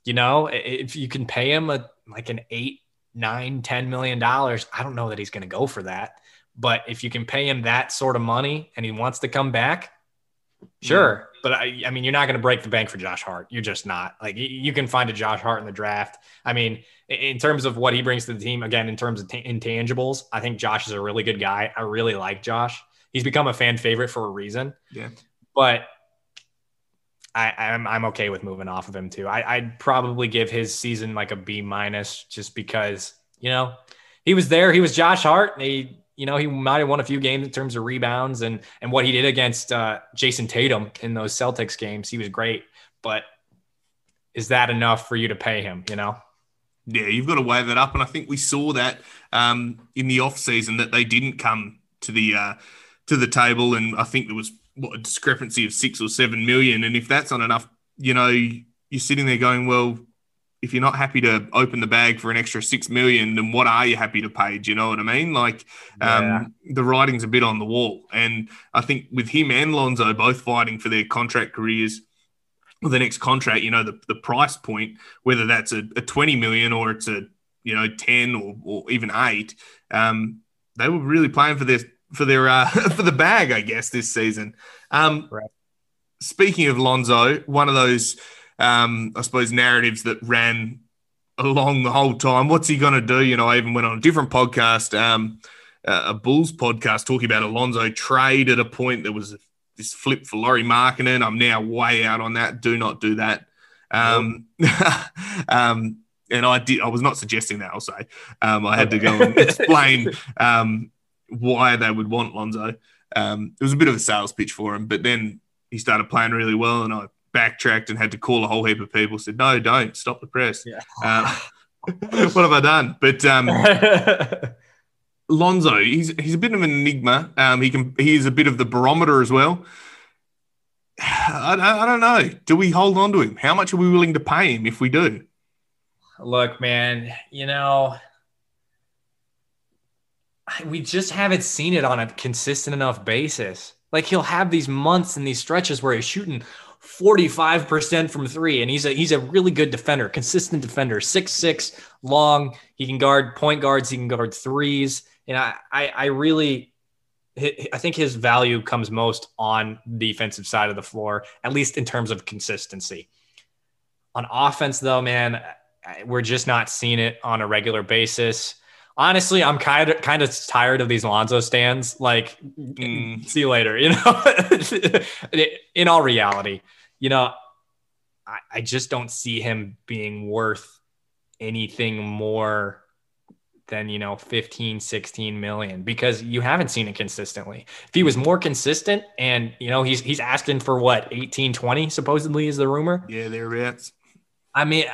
you know, if you can pay him a like an eight, nine, ten million dollars, I don't know that he's going to go for that. But if you can pay him that sort of money and he wants to come back, sure. But I, I mean, you're not going to break the bank for Josh Hart. You're just not. Like you can find a Josh Hart in the draft. I mean, in terms of what he brings to the team, again, in terms of t- intangibles, I think Josh is a really good guy. I really like Josh. He's become a fan favorite for a reason. Yeah. But I, I'm I'm okay with moving off of him too. I, I'd probably give his season like a B minus just because you know he was there. He was Josh Hart. He you know, he might have won a few games in terms of rebounds and and what he did against uh, Jayson Tatum in those Celtics games. He was great, but is that enough for you to pay him? You know. Yeah, you've got to weigh that up, and I think we saw that um, in the off season that they didn't come to the uh, to the table, and I think there was what, a discrepancy of six or seven million, and if that's not enough, you know, you're sitting there going, well, if you're not happy to open the bag for an extra six million, then what are you happy to pay? Do you know what I mean? Like um, yeah. the writing's a bit on the wall, and I think with him and Lonzo both fighting for their contract careers, the next contract, you know, the, the price point, whether that's a, a twenty million or it's a you know ten or, or even eight, um, they were really playing for their for their uh, for the bag, I guess, this season. Um, right. Speaking of Lonzo, one of those um, I suppose, narratives that ran along the whole time. What's he going to do? You know, I even went on a different podcast, um, a Bulls podcast, talking about Alonzo trade at a point. There was this flip for Lauri Markkanen. I'm now way out on that. Do not do that. Um, um, and I did. I was not suggesting that. I'll say. Um, I had to go and explain um, why they would want Lonzo. Um, it was a bit of a sales pitch for him, but then he started playing really well, and I backtracked and had to call a whole heap of people. Said, "No, don't stop the press." Yeah. Uh, what have I done? But um, Lonzo, he's he's a bit of an enigma. Um, he can he's a bit of the barometer as well. I, I don't know. Do we hold on to him? How much are we willing to pay him if we do? Look, man, you know, we just haven't seen it on a consistent enough basis. Like he'll have these months and these stretches where he's shooting 45% from three. And he's a he's a really good defender, consistent defender, six six long. He can guard point guards, he can guard threes. And I I, I really I think his value comes most on the defensive side of the floor, at least in terms of consistency. On offense, though, man, we're just not seeing it on a regular basis honestly, I'm kind of kind of tired of these Lonzo stands. Like, mm. see you later. You know, in all reality, you know, I, I just don't see him being worth anything more than you know 15 16 million because you haven't seen it consistently. If he was more consistent and you know he's he's asking for what 18 20 supposedly is the rumor? Yeah thereabouts i mean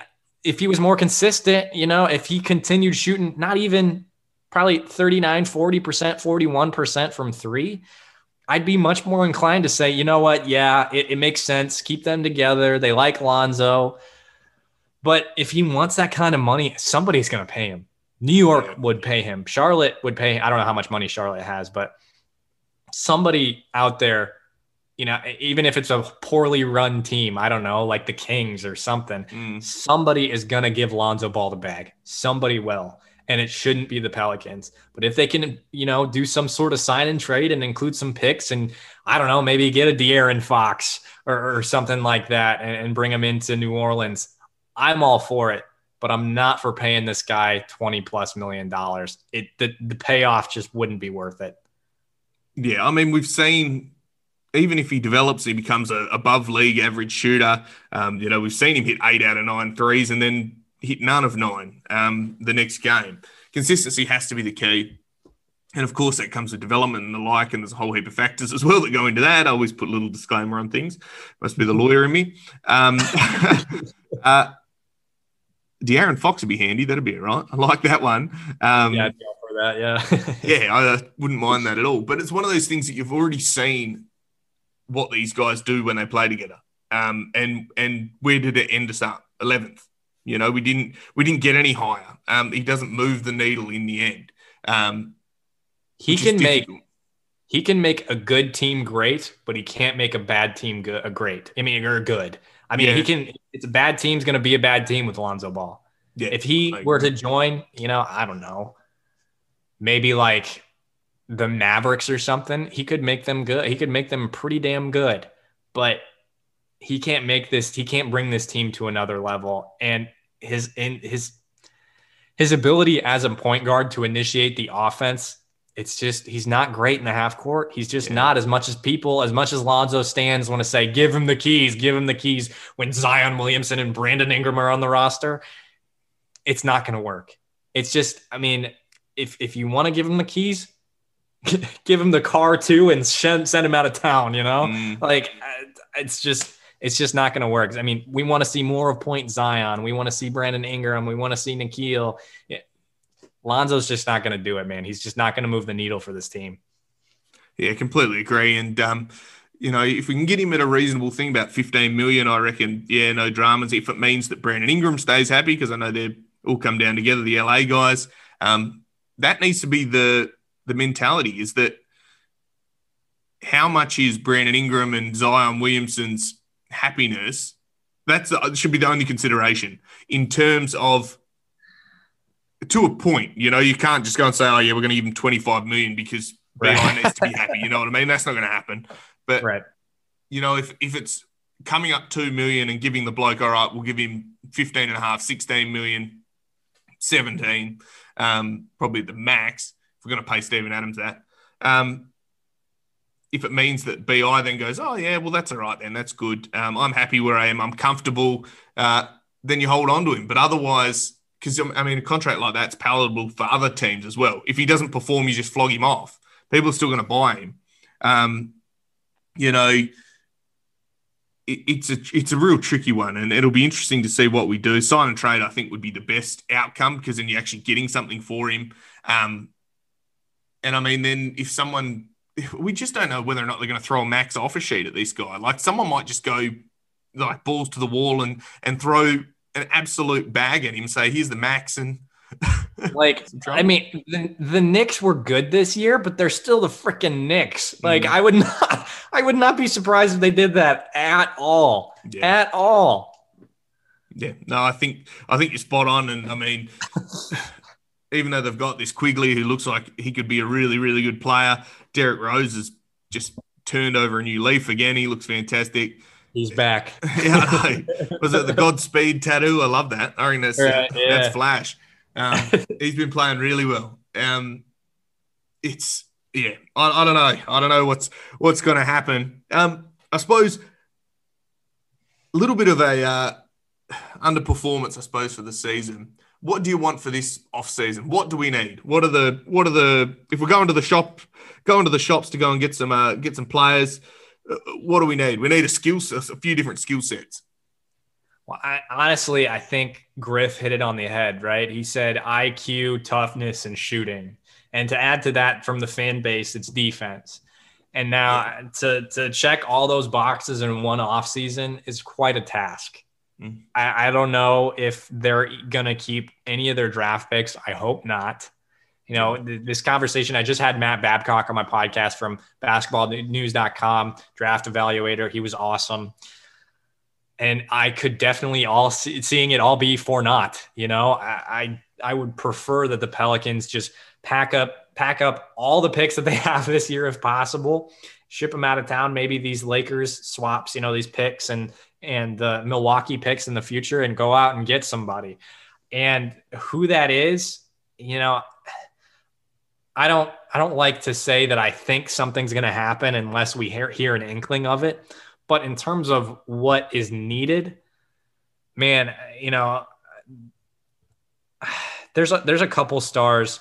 if he was more consistent, you know, if he continued shooting not even probably 39, 40%, 41% from three, I'd be much more inclined to say, you know what? Yeah, it, it makes sense. Keep them together. They like Lonzo. But if he wants that kind of money, somebody's going to pay him. New York would pay him. Charlotte would pay. I don't know how much money Charlotte has, but somebody out there you know, even if it's a poorly run team, I don't know, like the Kings or something, mm. somebody is going to give Lonzo Ball the bag. Somebody will. And it shouldn't be the Pelicans. But if they can, you know, do some sort of sign and trade and include some picks and I don't know, maybe get a De'Aaron Fox or, or something like that and, and bring him into New Orleans, I'm all for it. But I'm not for paying this guy 20 plus million dollars. It the, the payoff just wouldn't be worth it. Yeah, I mean, we've seen even if he develops, he becomes a above league average shooter. Um, you know, we've seen him hit eight out of nine threes and then hit none of nine um, the next game. Consistency has to be the key. And of course, that comes with development and the like, and there's a whole heap of factors as well that go into that. I always put a little disclaimer on things. Must be the lawyer in me. Um, uh, De'Aaron Fox would be handy. That'd be all right. I like that one. Um, yeah, for that. Yeah, yeah, I wouldn't mind that at all. But it's one of those things that you've already seen what these guys do when they play together. Um, and and where did it end us up? Eleventh. You know, we didn't we didn't get any higher. Um, he doesn't move the needle in the end. Um, he can make he can make a good team great, but he can't make a bad team good a great. I mean, or good. I mean, yeah. he can. It's a bad team's going to be a bad team with Lonzo Ball. Yeah, if he were to join, you know, I don't know, maybe like the Mavericks or something, he could make them good. He could make them pretty damn good, but he can't make this. He can't bring this team to another level. And his in his his ability as a point guard to initiate the offense it's just he's not great in the half court. He's just yeah. not as much as people, as much as Lonzo stands want to say, give him the keys, give him the keys when Zion Williamson and Brandon Ingram are on the roster. It's not going to work. It's just, I mean, if if you want to give him the keys, give him the car too and send, send him out of town, you know? Mm. Like it's just it's just not going to work. I mean, we want to see more of Point Zion. We want to see Brandon Ingram. We want to see Nickeil. Lonzo's just not going to do it, man. He's just not going to move the needle for this team. Yeah, completely agree. And um, you know, if we can get him at a reasonable thing, about 15 million, I reckon, yeah, no dramas. If it means that Brandon Ingram stays happy, because I know they're all come down together, the LA guys, um, that needs to be the the mentality is that how much is Brandon Ingram and Zion Williamson's happiness? That's that should be the only consideration in terms of to a point. You know, you can't just go and say, "Oh yeah, we're going to give him 25 million because right. BI needs to be happy." You know what I mean? That's not going to happen. But right. you know, if if it's coming up 2 million and giving the bloke, all right, we'll give him 15 and a half, 16 million, 17, um, probably the max. If we're going to pay Steven Adams that. Um, if it means that BI then goes, oh yeah, well that's all right then, that's good. Um, I'm happy where I am, I'm comfortable. Uh, then you hold on to him. But otherwise, because I mean, a contract like that's palatable for other teams as well. If he doesn't perform, you just flog him off. People are still going to buy him. Um, you know, it, it's a it's a real tricky one, and it'll be interesting to see what we do. Sign and trade, I think, would be the best outcome because then you're actually getting something for him. Um, and I mean, then if someone, we just don't know whether or not they're going to throw a max offer sheet at this guy. Like someone might just go like balls to the wall and and throw an absolute bag at him, say, here's the max and like I mean the, the Knicks were good this year, but they're still the freaking Knicks. Like mm. I would not I would not be surprised if they did that at all. Yeah. At all. Yeah, no, I think I think you're spot on. And I mean, even though they've got this Quickley who looks like he could be a really, really good player, Derrick Rose has just turned over a new leaf again. He looks fantastic. He's back. yeah, was it the Godspeed tattoo? I love that. I think that's right, yeah. that's Flash. Um, he's been playing really well. Um, it's yeah. I, I don't know. I don't know what's what's going to happen. Um, I suppose a little bit of a uh, underperformance, I suppose, for the season. What do you want for this off season? What do we need? What are the what are the if we're going to the shop, going to the shops to go and get some uh, get some players? what do we need? We need a skill, set a few different skill sets. Well, I, honestly, I think Griff hit it on the head, right? He said IQ, toughness, and shooting. And to add to that from the fan base, it's defense. And now yeah. to, to check all those boxes in one off season is quite a task. Mm-hmm. I, I don't know if they're going to keep any of their draft picks. I hope not. You know, this conversation, I just had Matt Babcock on my podcast from basketballnews.com, draft evaluator. He was awesome. and I could definitely all see, seeing it all be for naught. You know, I, I I would prefer that the Pelicans just pack up pack up all the picks that they have this year if possible, ship them out of town. Maybe these Lakers swaps, you know, these picks and and the Milwaukee picks in the future, and go out and get somebody. And who that is, you know, I don't I don't like to say that I think something's going to happen unless we hear, hear an inkling of it. But in terms of what is needed, man, you know, there's a, there's a couple stars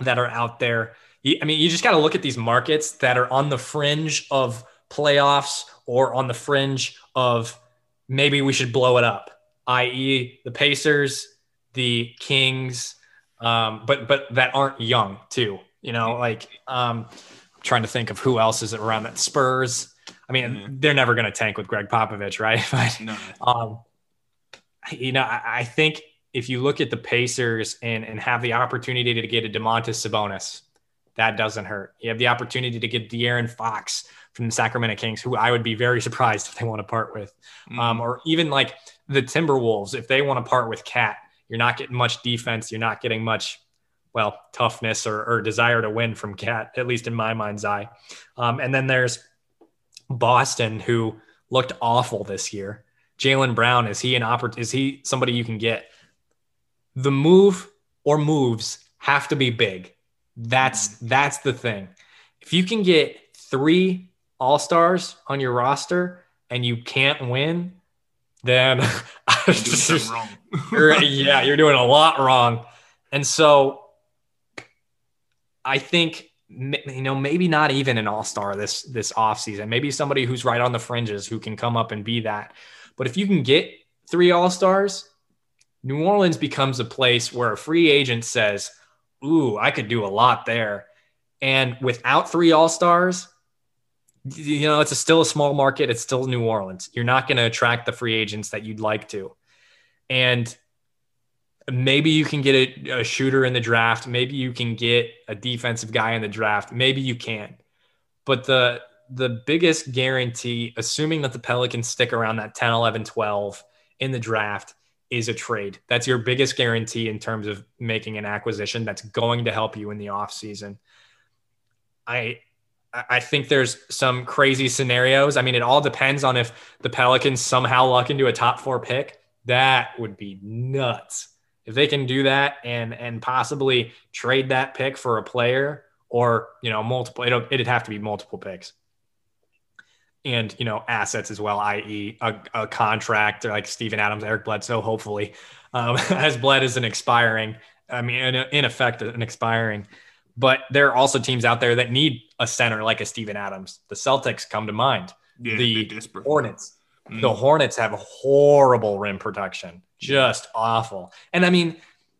that are out there. I mean, you just got to look at these markets that are on the fringe of playoffs or on the fringe of maybe we should blow it up, i.e., the Pacers, the Kings, um, but but that aren't young too. You know, like um, I'm trying to think of who else is around that Spurs. I mean, mm-hmm. they're never going to tank with Gregg Popovich, right? but, no. um, you know, I, I, think if you look at the Pacers and, and have the opportunity to get a Domantas Sabonis, that doesn't hurt. You have the opportunity to get De'Aaron Fox from the Sacramento Kings, who I would be very surprised if they want to part with, mm-hmm. um, or even like the Timberwolves if they want to part with KAT. You're not getting much defense. You're not getting much, well, toughness or, or desire to win from KAT, at least in my mind's eye. Um, and then there's Boston, who looked awful this year. Jaylen Brown, is he an oppor- Is he somebody you can get? The move or moves have to be big. That's that's the thing. If you can get three all stars on your roster and you can't win, then you're just, wrong. you're, yeah, you're doing a lot wrong. And so I think you know, maybe not even an all-star this this offseason. Maybe somebody who's right on the fringes who can come up and be that. But if you can get three all-stars, New Orleans becomes a place where a free agent says, "Ooh, I could do a lot there." And without three all-stars, you know, it's a, still a small market. It's still New Orleans. You're not going to attract the free agents that you'd like to. And maybe you can get a, a, shooter in the draft. Maybe you can get a defensive guy in the draft. Maybe you can. But the the biggest guarantee, assuming that the Pelicans stick around that 10, 11, 12 in the draft, is a trade. That's your biggest guarantee in terms of making an acquisition that's going to help you in the offseason. I I think there's some crazy scenarios. I mean, it all depends on if the Pelicans somehow luck into a top four pick. That would be nuts if they can do that and and possibly trade that pick for a player or you know multiple it'll, it'd have to be multiple picks and you know assets as well i.e a, a contract like Steven Adams Eric Bledsoe hopefully um, as Bled is an expiring I mean in, in effect an expiring but there are also teams out there that need a center like a Steven Adams the Celtics come to mind yeah, the Hornets mm. the Hornets have horrible rim protection just awful. And I mean,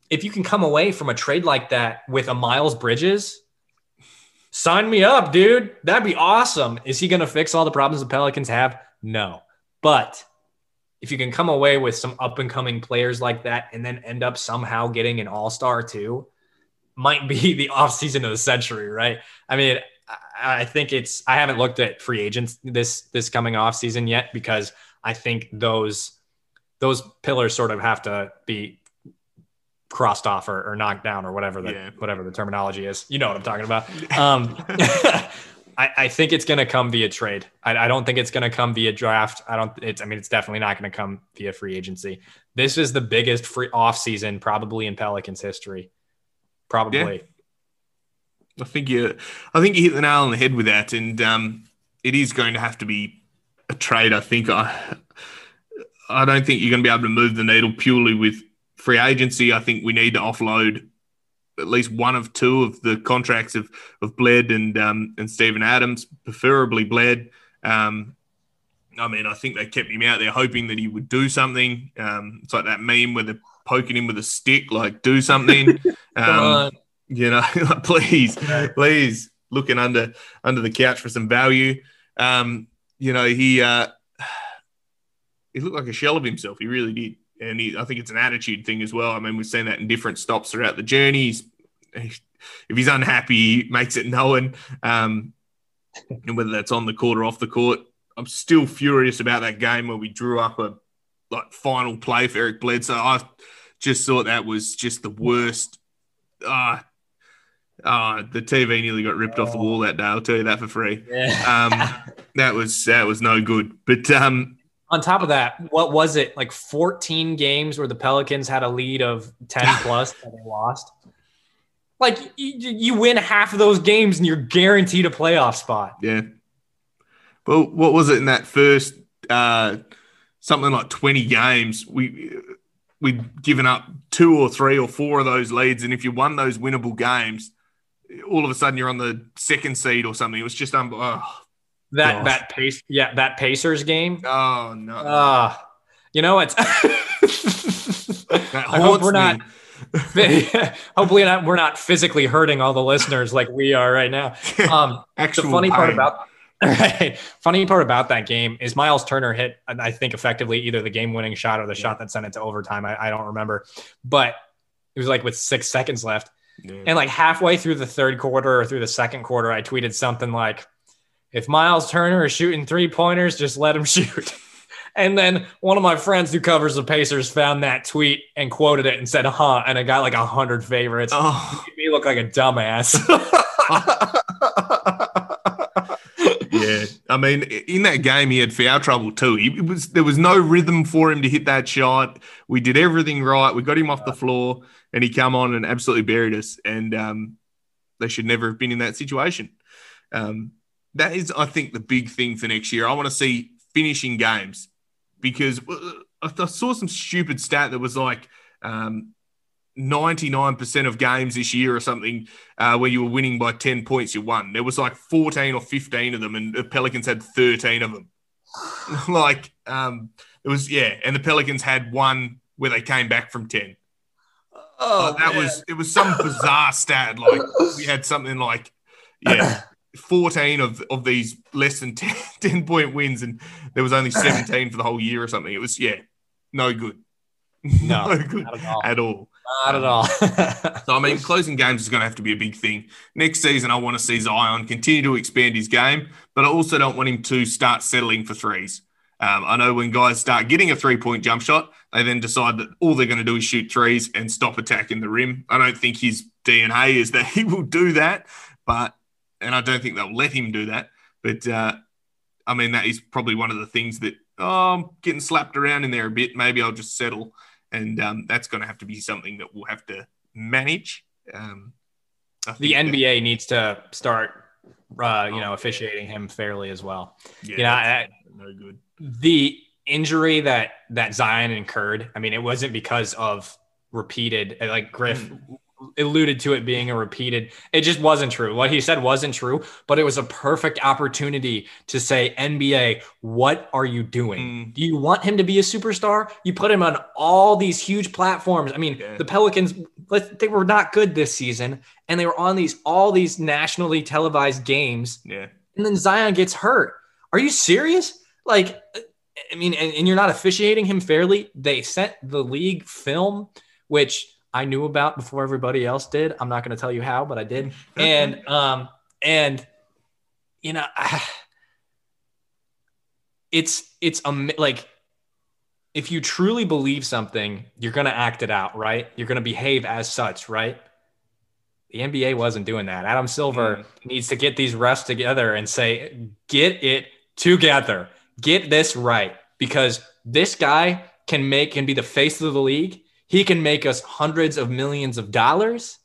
if you can come away from a trade like that with a Miles Bridges, sign me up, dude. That'd be awesome. Is he going to fix all the problems the Pelicans have? No. But if you can come away with some up and coming players like that and then end up somehow getting an all star too, might be the offseason of the century, right? I mean, I think it's I haven't looked at free agents this this coming off season yet because I think those those pillars sort of have to be crossed off or, or knocked down or whatever the yeah. whatever the terminology is. You know what I'm talking about. Um, I, I, think it's going to come via trade. I, I don't think it's going to come via draft. I don't. It's. I mean, it's definitely not going to come via free agency. This is the biggest free off season probably in Pelicans history. Probably. Yeah. I think you. I think you hit the nail on the head with that, and um, it is going to have to be a trade. I think. I I don't think you're going to be able to move the needle purely with free agency. I think we need to offload at least one of two of the contracts of of Bled and um, and Steven Adams, preferably Bled. Um, I mean, I think they kept him out there hoping that he would do something. Um, it's like that meme where they're poking him with a stick, like do something. um, you know, please, please, looking under under the couch for some value. Um, you know, he uh, he looked like a shell of himself. He really did. And he, I think it's an attitude thing as well. I mean, we've seen that in different stops throughout the journey. He's, if he's unhappy, he makes it known. Um, and whether that's on the court or off the court, I'm still furious about that game where we drew up a like final play for Eric Bledsoe. I just thought that was just the worst. Ah, uh, the TV nearly got ripped off the wall that day. I'll tell you that for free. Yeah. Um, that was that was no good. But um, On top of that, what was it like 14 games where the Pelicans had a lead of 10 plus and they lost? Like you, you win half of those games and you're guaranteed a playoff spot. yeah. Well, what was it in that first uh, something like 20 games? We we'd given up two or three or four of those leads, and if you won those winnable games, all of a sudden you're on the second seed or something. It was just um, oh, That Gosh. that pace, yeah, that Pacers game. oh no, Uh, you know it's. that I hope we're not. hopefully, not, we're not physically hurting all the listeners like we are right now. Um, the Actual funny part about right, funny part about that game is Miles Turner hit, I think, effectively either the game-winning shot or the shot that sent it to overtime. I, I don't remember, but it was like with six seconds left, Yeah. and like halfway through the third quarter or through the second quarter, I tweeted something like, "If Miles Turner is shooting three pointers, just let him shoot." And then one of my friends who covers the Pacers found that tweet and quoted it and said, "Huh," and it got like a hundred favorites. Oh. Made me look like a dumbass. yeah, I mean, in that game, he had foul trouble too. He was there was no rhythm for him to hit that shot. We did everything right. We got him off the floor, and he come on and absolutely buried us. And um, they should never have been in that situation. Um, that is, I think, the big thing for next year. I want to see finishing games because uh, I I saw some stupid stat that was like. Um, 99% of games this year or something uh, where you were winning by 10 points, you won. There was like 14 or 15 of them, and the Pelicans had 13 of them. like, um, it was, yeah. And the Pelicans had one where they came back from 10. oh, Uh, that was, it was some bizarre stat. Like, we had something like, yeah. 14 of, of these less than 10, 10 point wins, and there was only 17 for the whole year or something. It was, yeah, no good. No, good not at all. at all. Not at all. So I mean, closing games is going to have to be a big thing next season. I want to see Zion continue to expand his game, but I also don't want him to start settling for threes. Um, I know when guys start getting a three-point jump shot, they then decide that all they're going to do is shoot threes and stop attacking the rim. I don't think his DNA is that he will do that, but and I don't think they'll let him do that. But uh, I mean, that is probably one of the things that oh, I'm getting slapped around in there a bit. Maybe I'll just settle and um, that's going to have to be something that we'll have to manage. Um, the think that- NBA needs to start, uh, you know, officiating him fairly as well. yeah, you know, I- no good. The injury that that Zion incurred, I mean, it wasn't because of repeated, like Griff alluded to it being a repeated. It just wasn't true. What he said wasn't true, but it was a perfect opportunity to say, NBA, what are you doing? Mm. Do you want him to be a superstar? You put him on all these huge platforms. I mean, Yeah. the Pelicans, they were not good this season, and they were on these all these nationally televised games Yeah, and then Zion gets hurt. Are you serious? Like, I mean, and, and you're not officiating him fairly. They sent the league film, which I knew about before everybody else did. I'm not going to tell you how, but I did. And um, and you know, it's it's um like if you truly believe something, you're going to act it out, right? You're going to behave as such, right? The NBA wasn't doing that. Adam Silver needs to get these refs together and say, get it together, get this right, because this guy can make can be the face of the league. He can make us hundreds of millions of dollars,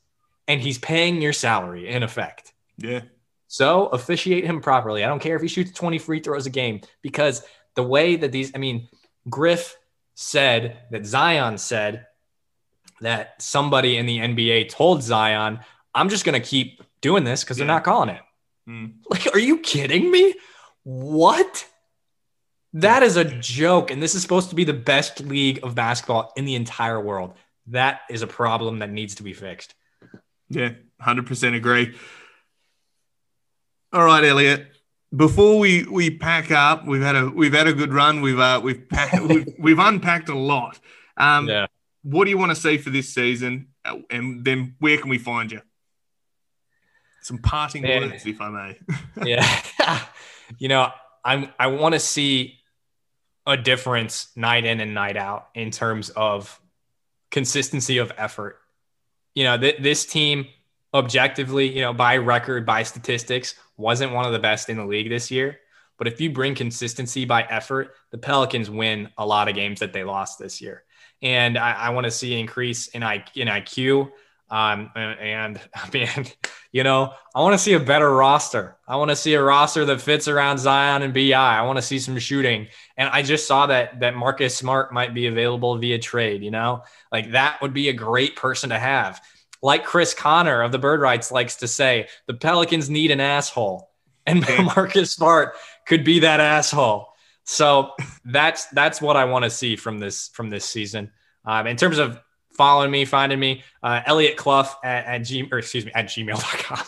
and he's paying your salary in effect. yeah, So officiate him properly. I don't care if he shoots 20 free throws a game because the way that these, I mean, Griff said that Zion said that somebody in the NBA told Zion, I'm just going to keep doing this because they're not calling it. Mm. Like, are you kidding me? What? That is a joke. And this is supposed to be the best league of basketball in the entire world. That is a problem that needs to be fixed. yeah. Hundred percent agree. All right, Eliot. Before we we pack up, we've had a we've had a good run. We've uh we've packed, we've, we've unpacked a lot. Um, Yeah. What do you want to see for this season, Uh, and then where can we find you? Some parting Man. words, if I may. yeah. you know, I'm I want to see a difference night in and night out in terms of consistency of effort. You know, th- this team objectively, you know, by record, by statistics, wasn't one of the best in the league this year. But if you bring consistency by effort, the Pelicans win a lot of games that they lost this year. And I, I want to see an increase in, I, in IQ. Um, and, and man, you know, I want to see a better roster. I want to see a roster that fits around Zion and Bi. I want to see some shooting. And I just saw that that Marcus Smart might be available via trade. You know, like that would be a great person to have. Like Chris Connor of the Bird Writes likes to say, the Pelicans need an asshole, and Marcus Smart could be that asshole. So that's that's what I want to see from this from this season. Um, in terms of following me, finding me, uh, Eliot Clough at, at G or excuse me at gmail.com.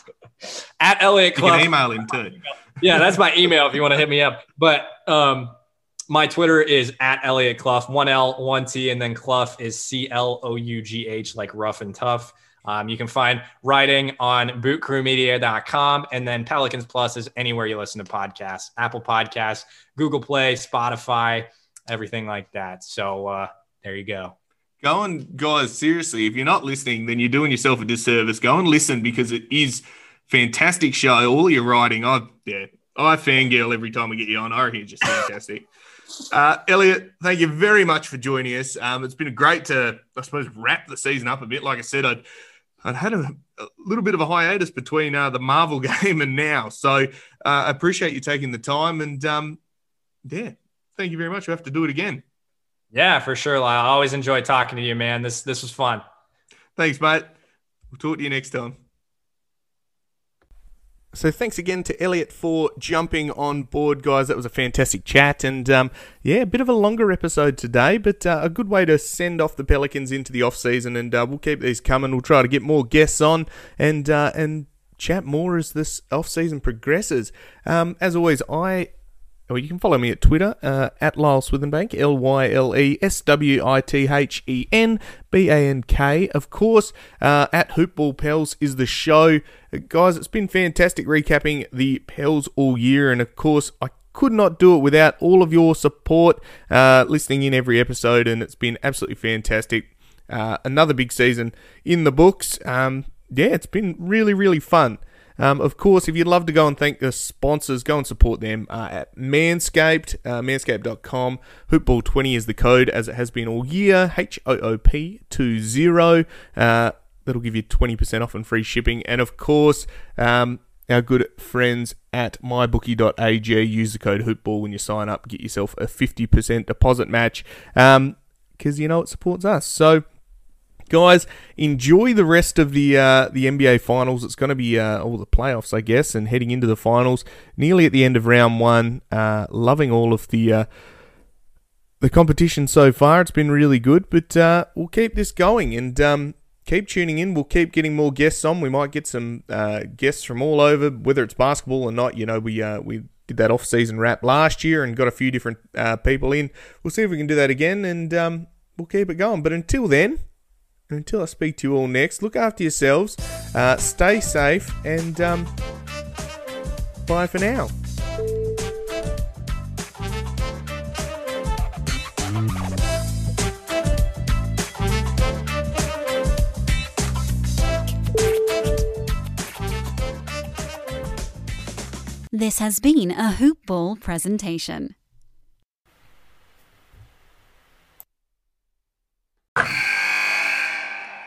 at Eliot Clough. You can email him too. yeah, that's my email if you want to hit me up. But um, my Twitter is at Eliot Clough, one L, one T, and then Clough is C L O U G H, like rough and tough. Um, you can find writing on bootcrewmedia.com and then Pelicans Plus is anywhere you listen to podcasts, Apple Podcasts, Google Play, Spotify, everything like that. So uh, there you go. Go and guys, seriously, if you're not listening, then you're doing yourself a disservice. Go and listen because it is fantastic show. All your writing, I yeah, I fangirl every time we get you on. I reckon it's just fantastic. Uh, Eliot, thank you very much for joining us. Um, it's been great to, I suppose, wrap the season up a bit. Like I said, I'd I'd had a, a, little bit of a hiatus between uh, the Marvel game and now. So uh, I appreciate you taking the time. And um, yeah, thank you very much. We have to do it again. Yeah, for sure. I always enjoy talking to you, man. This this was fun. Thanks, mate. We'll talk to you next time. So thanks again to Eliot for jumping on board, guys. That was a fantastic chat, and um, yeah, a bit of a longer episode today, but uh, a good way to send off the Pelicans into the off season. And uh, we'll keep these coming. We'll try to get more guests on and uh, and chat more as this off season progresses. Um, as always, I or you can follow me at Twitter uh, at Lyle Swithenbank, L Y L E S W I T H E N B A N K. Of course, uh, at Hoopball Pels is the show. Uh, guys, it's been fantastic recapping the Pels all year, and of course, I could not do it without all of your support, uh, listening in every episode, and it's been absolutely fantastic. Uh, another big season in the books. Um, yeah, it's been really, really fun. Um, of course, if you'd love to go and thank the sponsors, go and support them uh, at Manscaped, uh, manscaped.com. Hoopball20 is the code, as it has been all year. H O O P 20. Uh, that'll give you 20% off and free shipping. And of course, um, our good friends at mybookie.ag. Use the code Hoopball when you sign up. Get yourself a 50% deposit match because um, you know it supports us. So, guys, enjoy the rest of the uh, the NBA finals. It's going to be uh, all the playoffs, I guess, and heading into the finals. Nearly at the end of round one. Uh, loving all of the uh, the competition so far. It's been really good, but uh, we'll keep this going and um, keep tuning in. We'll keep getting more guests on. We might get some uh, guests from all over, whether it's basketball or not. You know, we we did that off season wrap last year and got a few different people in. We'll see if we can do that again, and um, we'll keep it going. But until then. And until I speak to you all next, look after yourselves, uh, stay safe, and um, bye for now. This has been a Hoop Ball presentation.